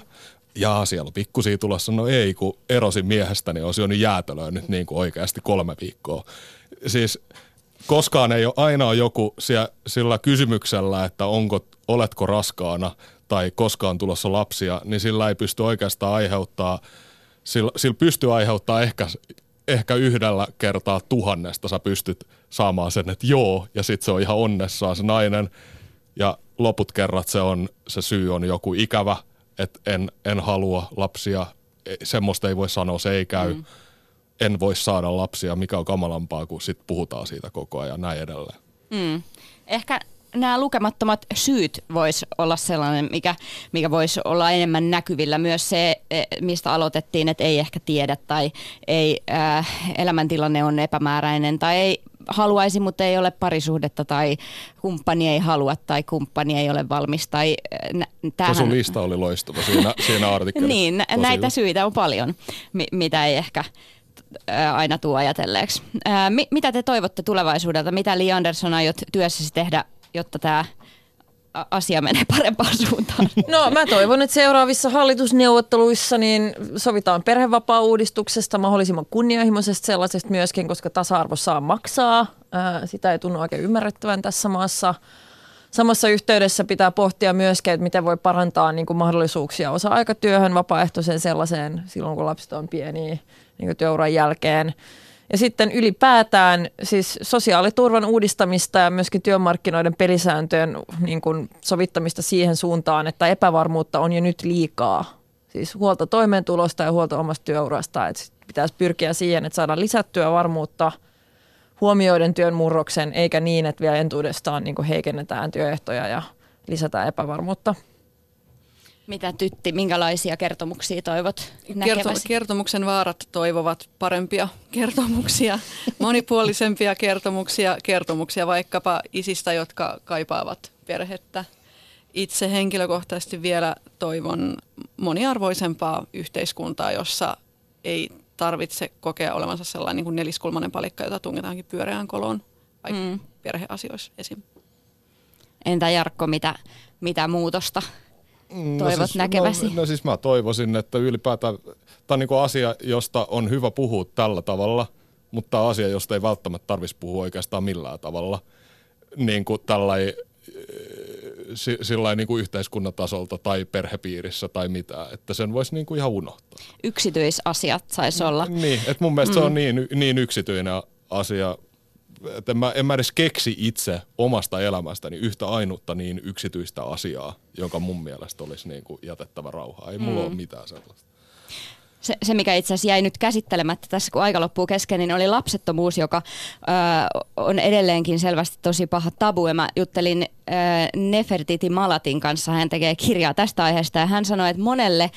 jaa, siellä on pikkusia tulossa. No ei, kun erosin miehestäni, niin olisi jo jäätelöä nyt niin kuin oikeasti kolme viikkoa. Siis koskaan ei ole, aina on joku siellä, sillä kysymyksellä, että onko, oletko raskaana tai koskaan tulossa lapsia, niin sillä ei pysty oikeastaan aiheuttaa, sillä, sillä pystyy aiheuttaa ehkä ehkä yhdellä kertaa tuhannesta sä pystyt saamaan sen, että joo, ja sitten se on ihan onnessaan se nainen, ja loput kerrat se, on, se syy on joku ikävä, että en, en halua lapsia, e, semmoista ei voi sanoa, se ei käy, mm. en voi saada lapsia, mikä on kamalampaa, kun sit puhutaan siitä koko ajan näin edelleen. Mm. Ehkä nämä lukemattomat syyt voisi olla sellainen, mikä, mikä voisi olla enemmän näkyvillä. Myös se, e, mistä aloitettiin, että ei ehkä tiedä tai ei, äh, elämäntilanne on epämääräinen tai ei haluaisi, mutta ei ole parisuhdetta tai kumppani ei halua tai kumppani ei ole valmis. Tai, tämähän... sun lista oli loistava siinä, siinä artikkelissa. niin, Tosi näitä hyvä. syitä on paljon, mitä ei ehkä aina tuo ajatelleeksi. mitä te toivotte tulevaisuudelta? Mitä Li Andersson aiot työssäsi tehdä jotta tämä asia menee parempaan suuntaan? No mä toivon, että seuraavissa hallitusneuvotteluissa niin sovitaan perhevapaa-uudistuksesta mahdollisimman kunnianhimoisesta sellaisesta myöskin, koska tasa-arvo saa maksaa. Sitä ei tunnu oikein ymmärrettävän tässä maassa. Samassa yhteydessä pitää pohtia myöskin, että miten voi parantaa niin kuin mahdollisuuksia osa-aikatyöhön, vapaaehtoiseen sellaiseen silloin, kun lapset on pieniä niin työuran jälkeen. Ja sitten ylipäätään siis sosiaaliturvan uudistamista ja myöskin työmarkkinoiden pelisääntöjen niin kuin sovittamista siihen suuntaan, että epävarmuutta on jo nyt liikaa. Siis huolta toimeentulosta ja huolta omasta työurasta. Että pitäisi pyrkiä siihen, että saadaan lisättyä varmuutta, huomioiden työn murroksen, eikä niin, että vielä entuudestaan niin kuin heikennetään työehtoja ja lisätään epävarmuutta. Mitä Tytti, minkälaisia kertomuksia toivot näkeväsi? kertomuksen vaarat toivovat parempia kertomuksia, monipuolisempia kertomuksia, kertomuksia vaikkapa isistä, jotka kaipaavat perhettä. Itse henkilökohtaisesti vielä toivon moniarvoisempaa yhteiskuntaa, jossa ei tarvitse kokea olevansa sellainen niin kuin neliskulmainen palikka, jota tungetaankin pyöreään koloon vaikka mm. perheasioissa esim. Entä Jarkko, mitä, mitä muutosta toivot no siis, näkeväsi? No, no siis mä toivoisin, että ylipäätään tämä on niin asia, josta on hyvä puhua tällä tavalla, mutta tämä asia, josta ei välttämättä tarvitsisi puhua oikeastaan millään tavalla. Niin kuin tällainen sillä niin kuin yhteiskunnan tasolta tai perhepiirissä tai mitä, että sen voisi niin kuin ihan unohtaa. Yksityisasiat saisi olla. Niin, että mun mielestä mm. se on mm. niin, niin yksityinen asia, että mä, en mä edes keksi itse omasta elämästäni yhtä ainutta niin yksityistä asiaa, jonka mun mielestä olisi niin kuin jätettävä rauhaa. Ei mulla mm. ole mitään sellaista se, se, mikä itse asiassa jäi nyt käsittelemättä tässä, kun aika loppuu kesken, niin oli lapsettomuus, joka ö, on edelleenkin selvästi tosi paha tabu. Ja mä juttelin ö, Nefertiti Malatin kanssa, hän tekee kirjaa tästä aiheesta, ja hän sanoi, että monelle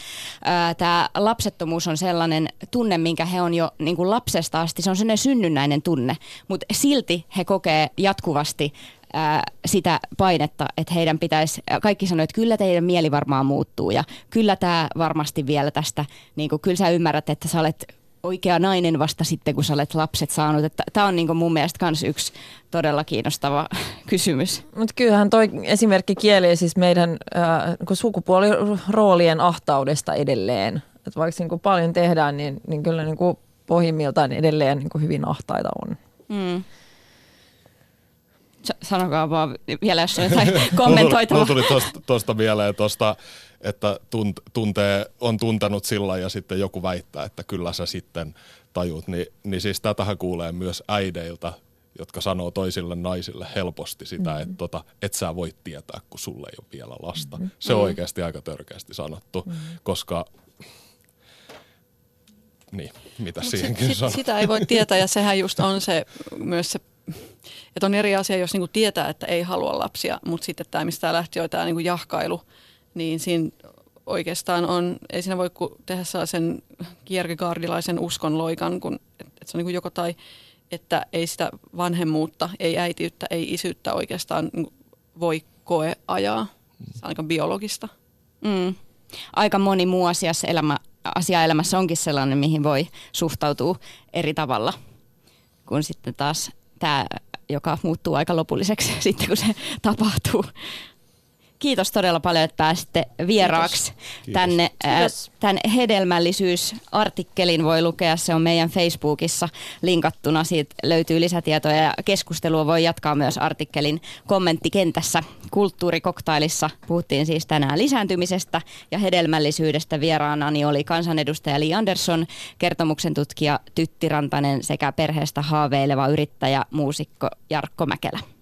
tämä lapsettomuus on sellainen tunne, minkä he on jo niin kuin lapsesta asti, se on sellainen synnynnäinen tunne, mutta silti he kokee jatkuvasti ää, sitä painetta, että heidän pitäisi, kaikki sanoivat, että kyllä teidän mieli varmaan muuttuu ja kyllä tämä varmasti vielä tästä, niin kuin, kyllä sä ymmärrät, että sä olet oikea nainen vasta sitten, kun sä olet lapset saanut. Tämä on niin mun mielestä myös yksi todella kiinnostava kysymys. Mutta kyllähän toi esimerkki kieli siis meidän äh, sukupuoliroolien ahtaudesta edelleen. Et vaikka niin kuin paljon tehdään, niin, niin kyllä niin kuin pohjimmiltaan edelleen niin kuin hyvin ahtaita on. Mm sanokaa vaan vielä, jos on jotain kommentoitavaa. Mulla tuli tuosta mieleen tosta, että tunt, tuntee, on tuntenut sillä ja sitten joku väittää, että kyllä sä sitten tajut. Ni, niin siis tätähän kuulee myös äideiltä, jotka sanoo toisille naisille helposti sitä, mm-hmm. että tota, et sä voi tietää, kun sulle ei ole vielä lasta. Mm-hmm. Se on oikeasti aika törkeästi sanottu, mm-hmm. koska niin, mitä Mut siihenkin sit, sit, Sitä ei voi tietää ja sehän just on se myös se että on eri asia, jos niinku tietää, että ei halua lapsia, mutta sitten tämä, mistä lähti jo tämä niinku jahkailu, niin siinä oikeastaan on, ei siinä voi tehdä sellaisen kierkegaardilaisen uskon loikan, kun, että et se on niinku joko tai, että ei sitä vanhemmuutta, ei äitiyttä, ei isyyttä oikeastaan niinku voi koe ajaa. Se on aika biologista. Mm. Aika moni muu asiassa elämä, asia elämässä onkin sellainen, mihin voi suhtautua eri tavalla kuin sitten taas tämä, joka muuttuu aika lopulliseksi sitten, kun se tapahtuu. Kiitos todella paljon, että pääsitte vieraaksi Kiitos. tänne. Kiitos. Tämän hedelmällisyysartikkelin voi lukea, se on meidän Facebookissa linkattuna. Siitä löytyy lisätietoja ja keskustelua voi jatkaa myös artikkelin kommenttikentässä. Kulttuurikoktailissa puhuttiin siis tänään lisääntymisestä ja hedelmällisyydestä. Vieraanani oli kansanedustaja Li Andersson, kertomuksen tutkija Tytti Rantanen sekä perheestä haaveileva yrittäjä, muusikko Jarkko Mäkelä.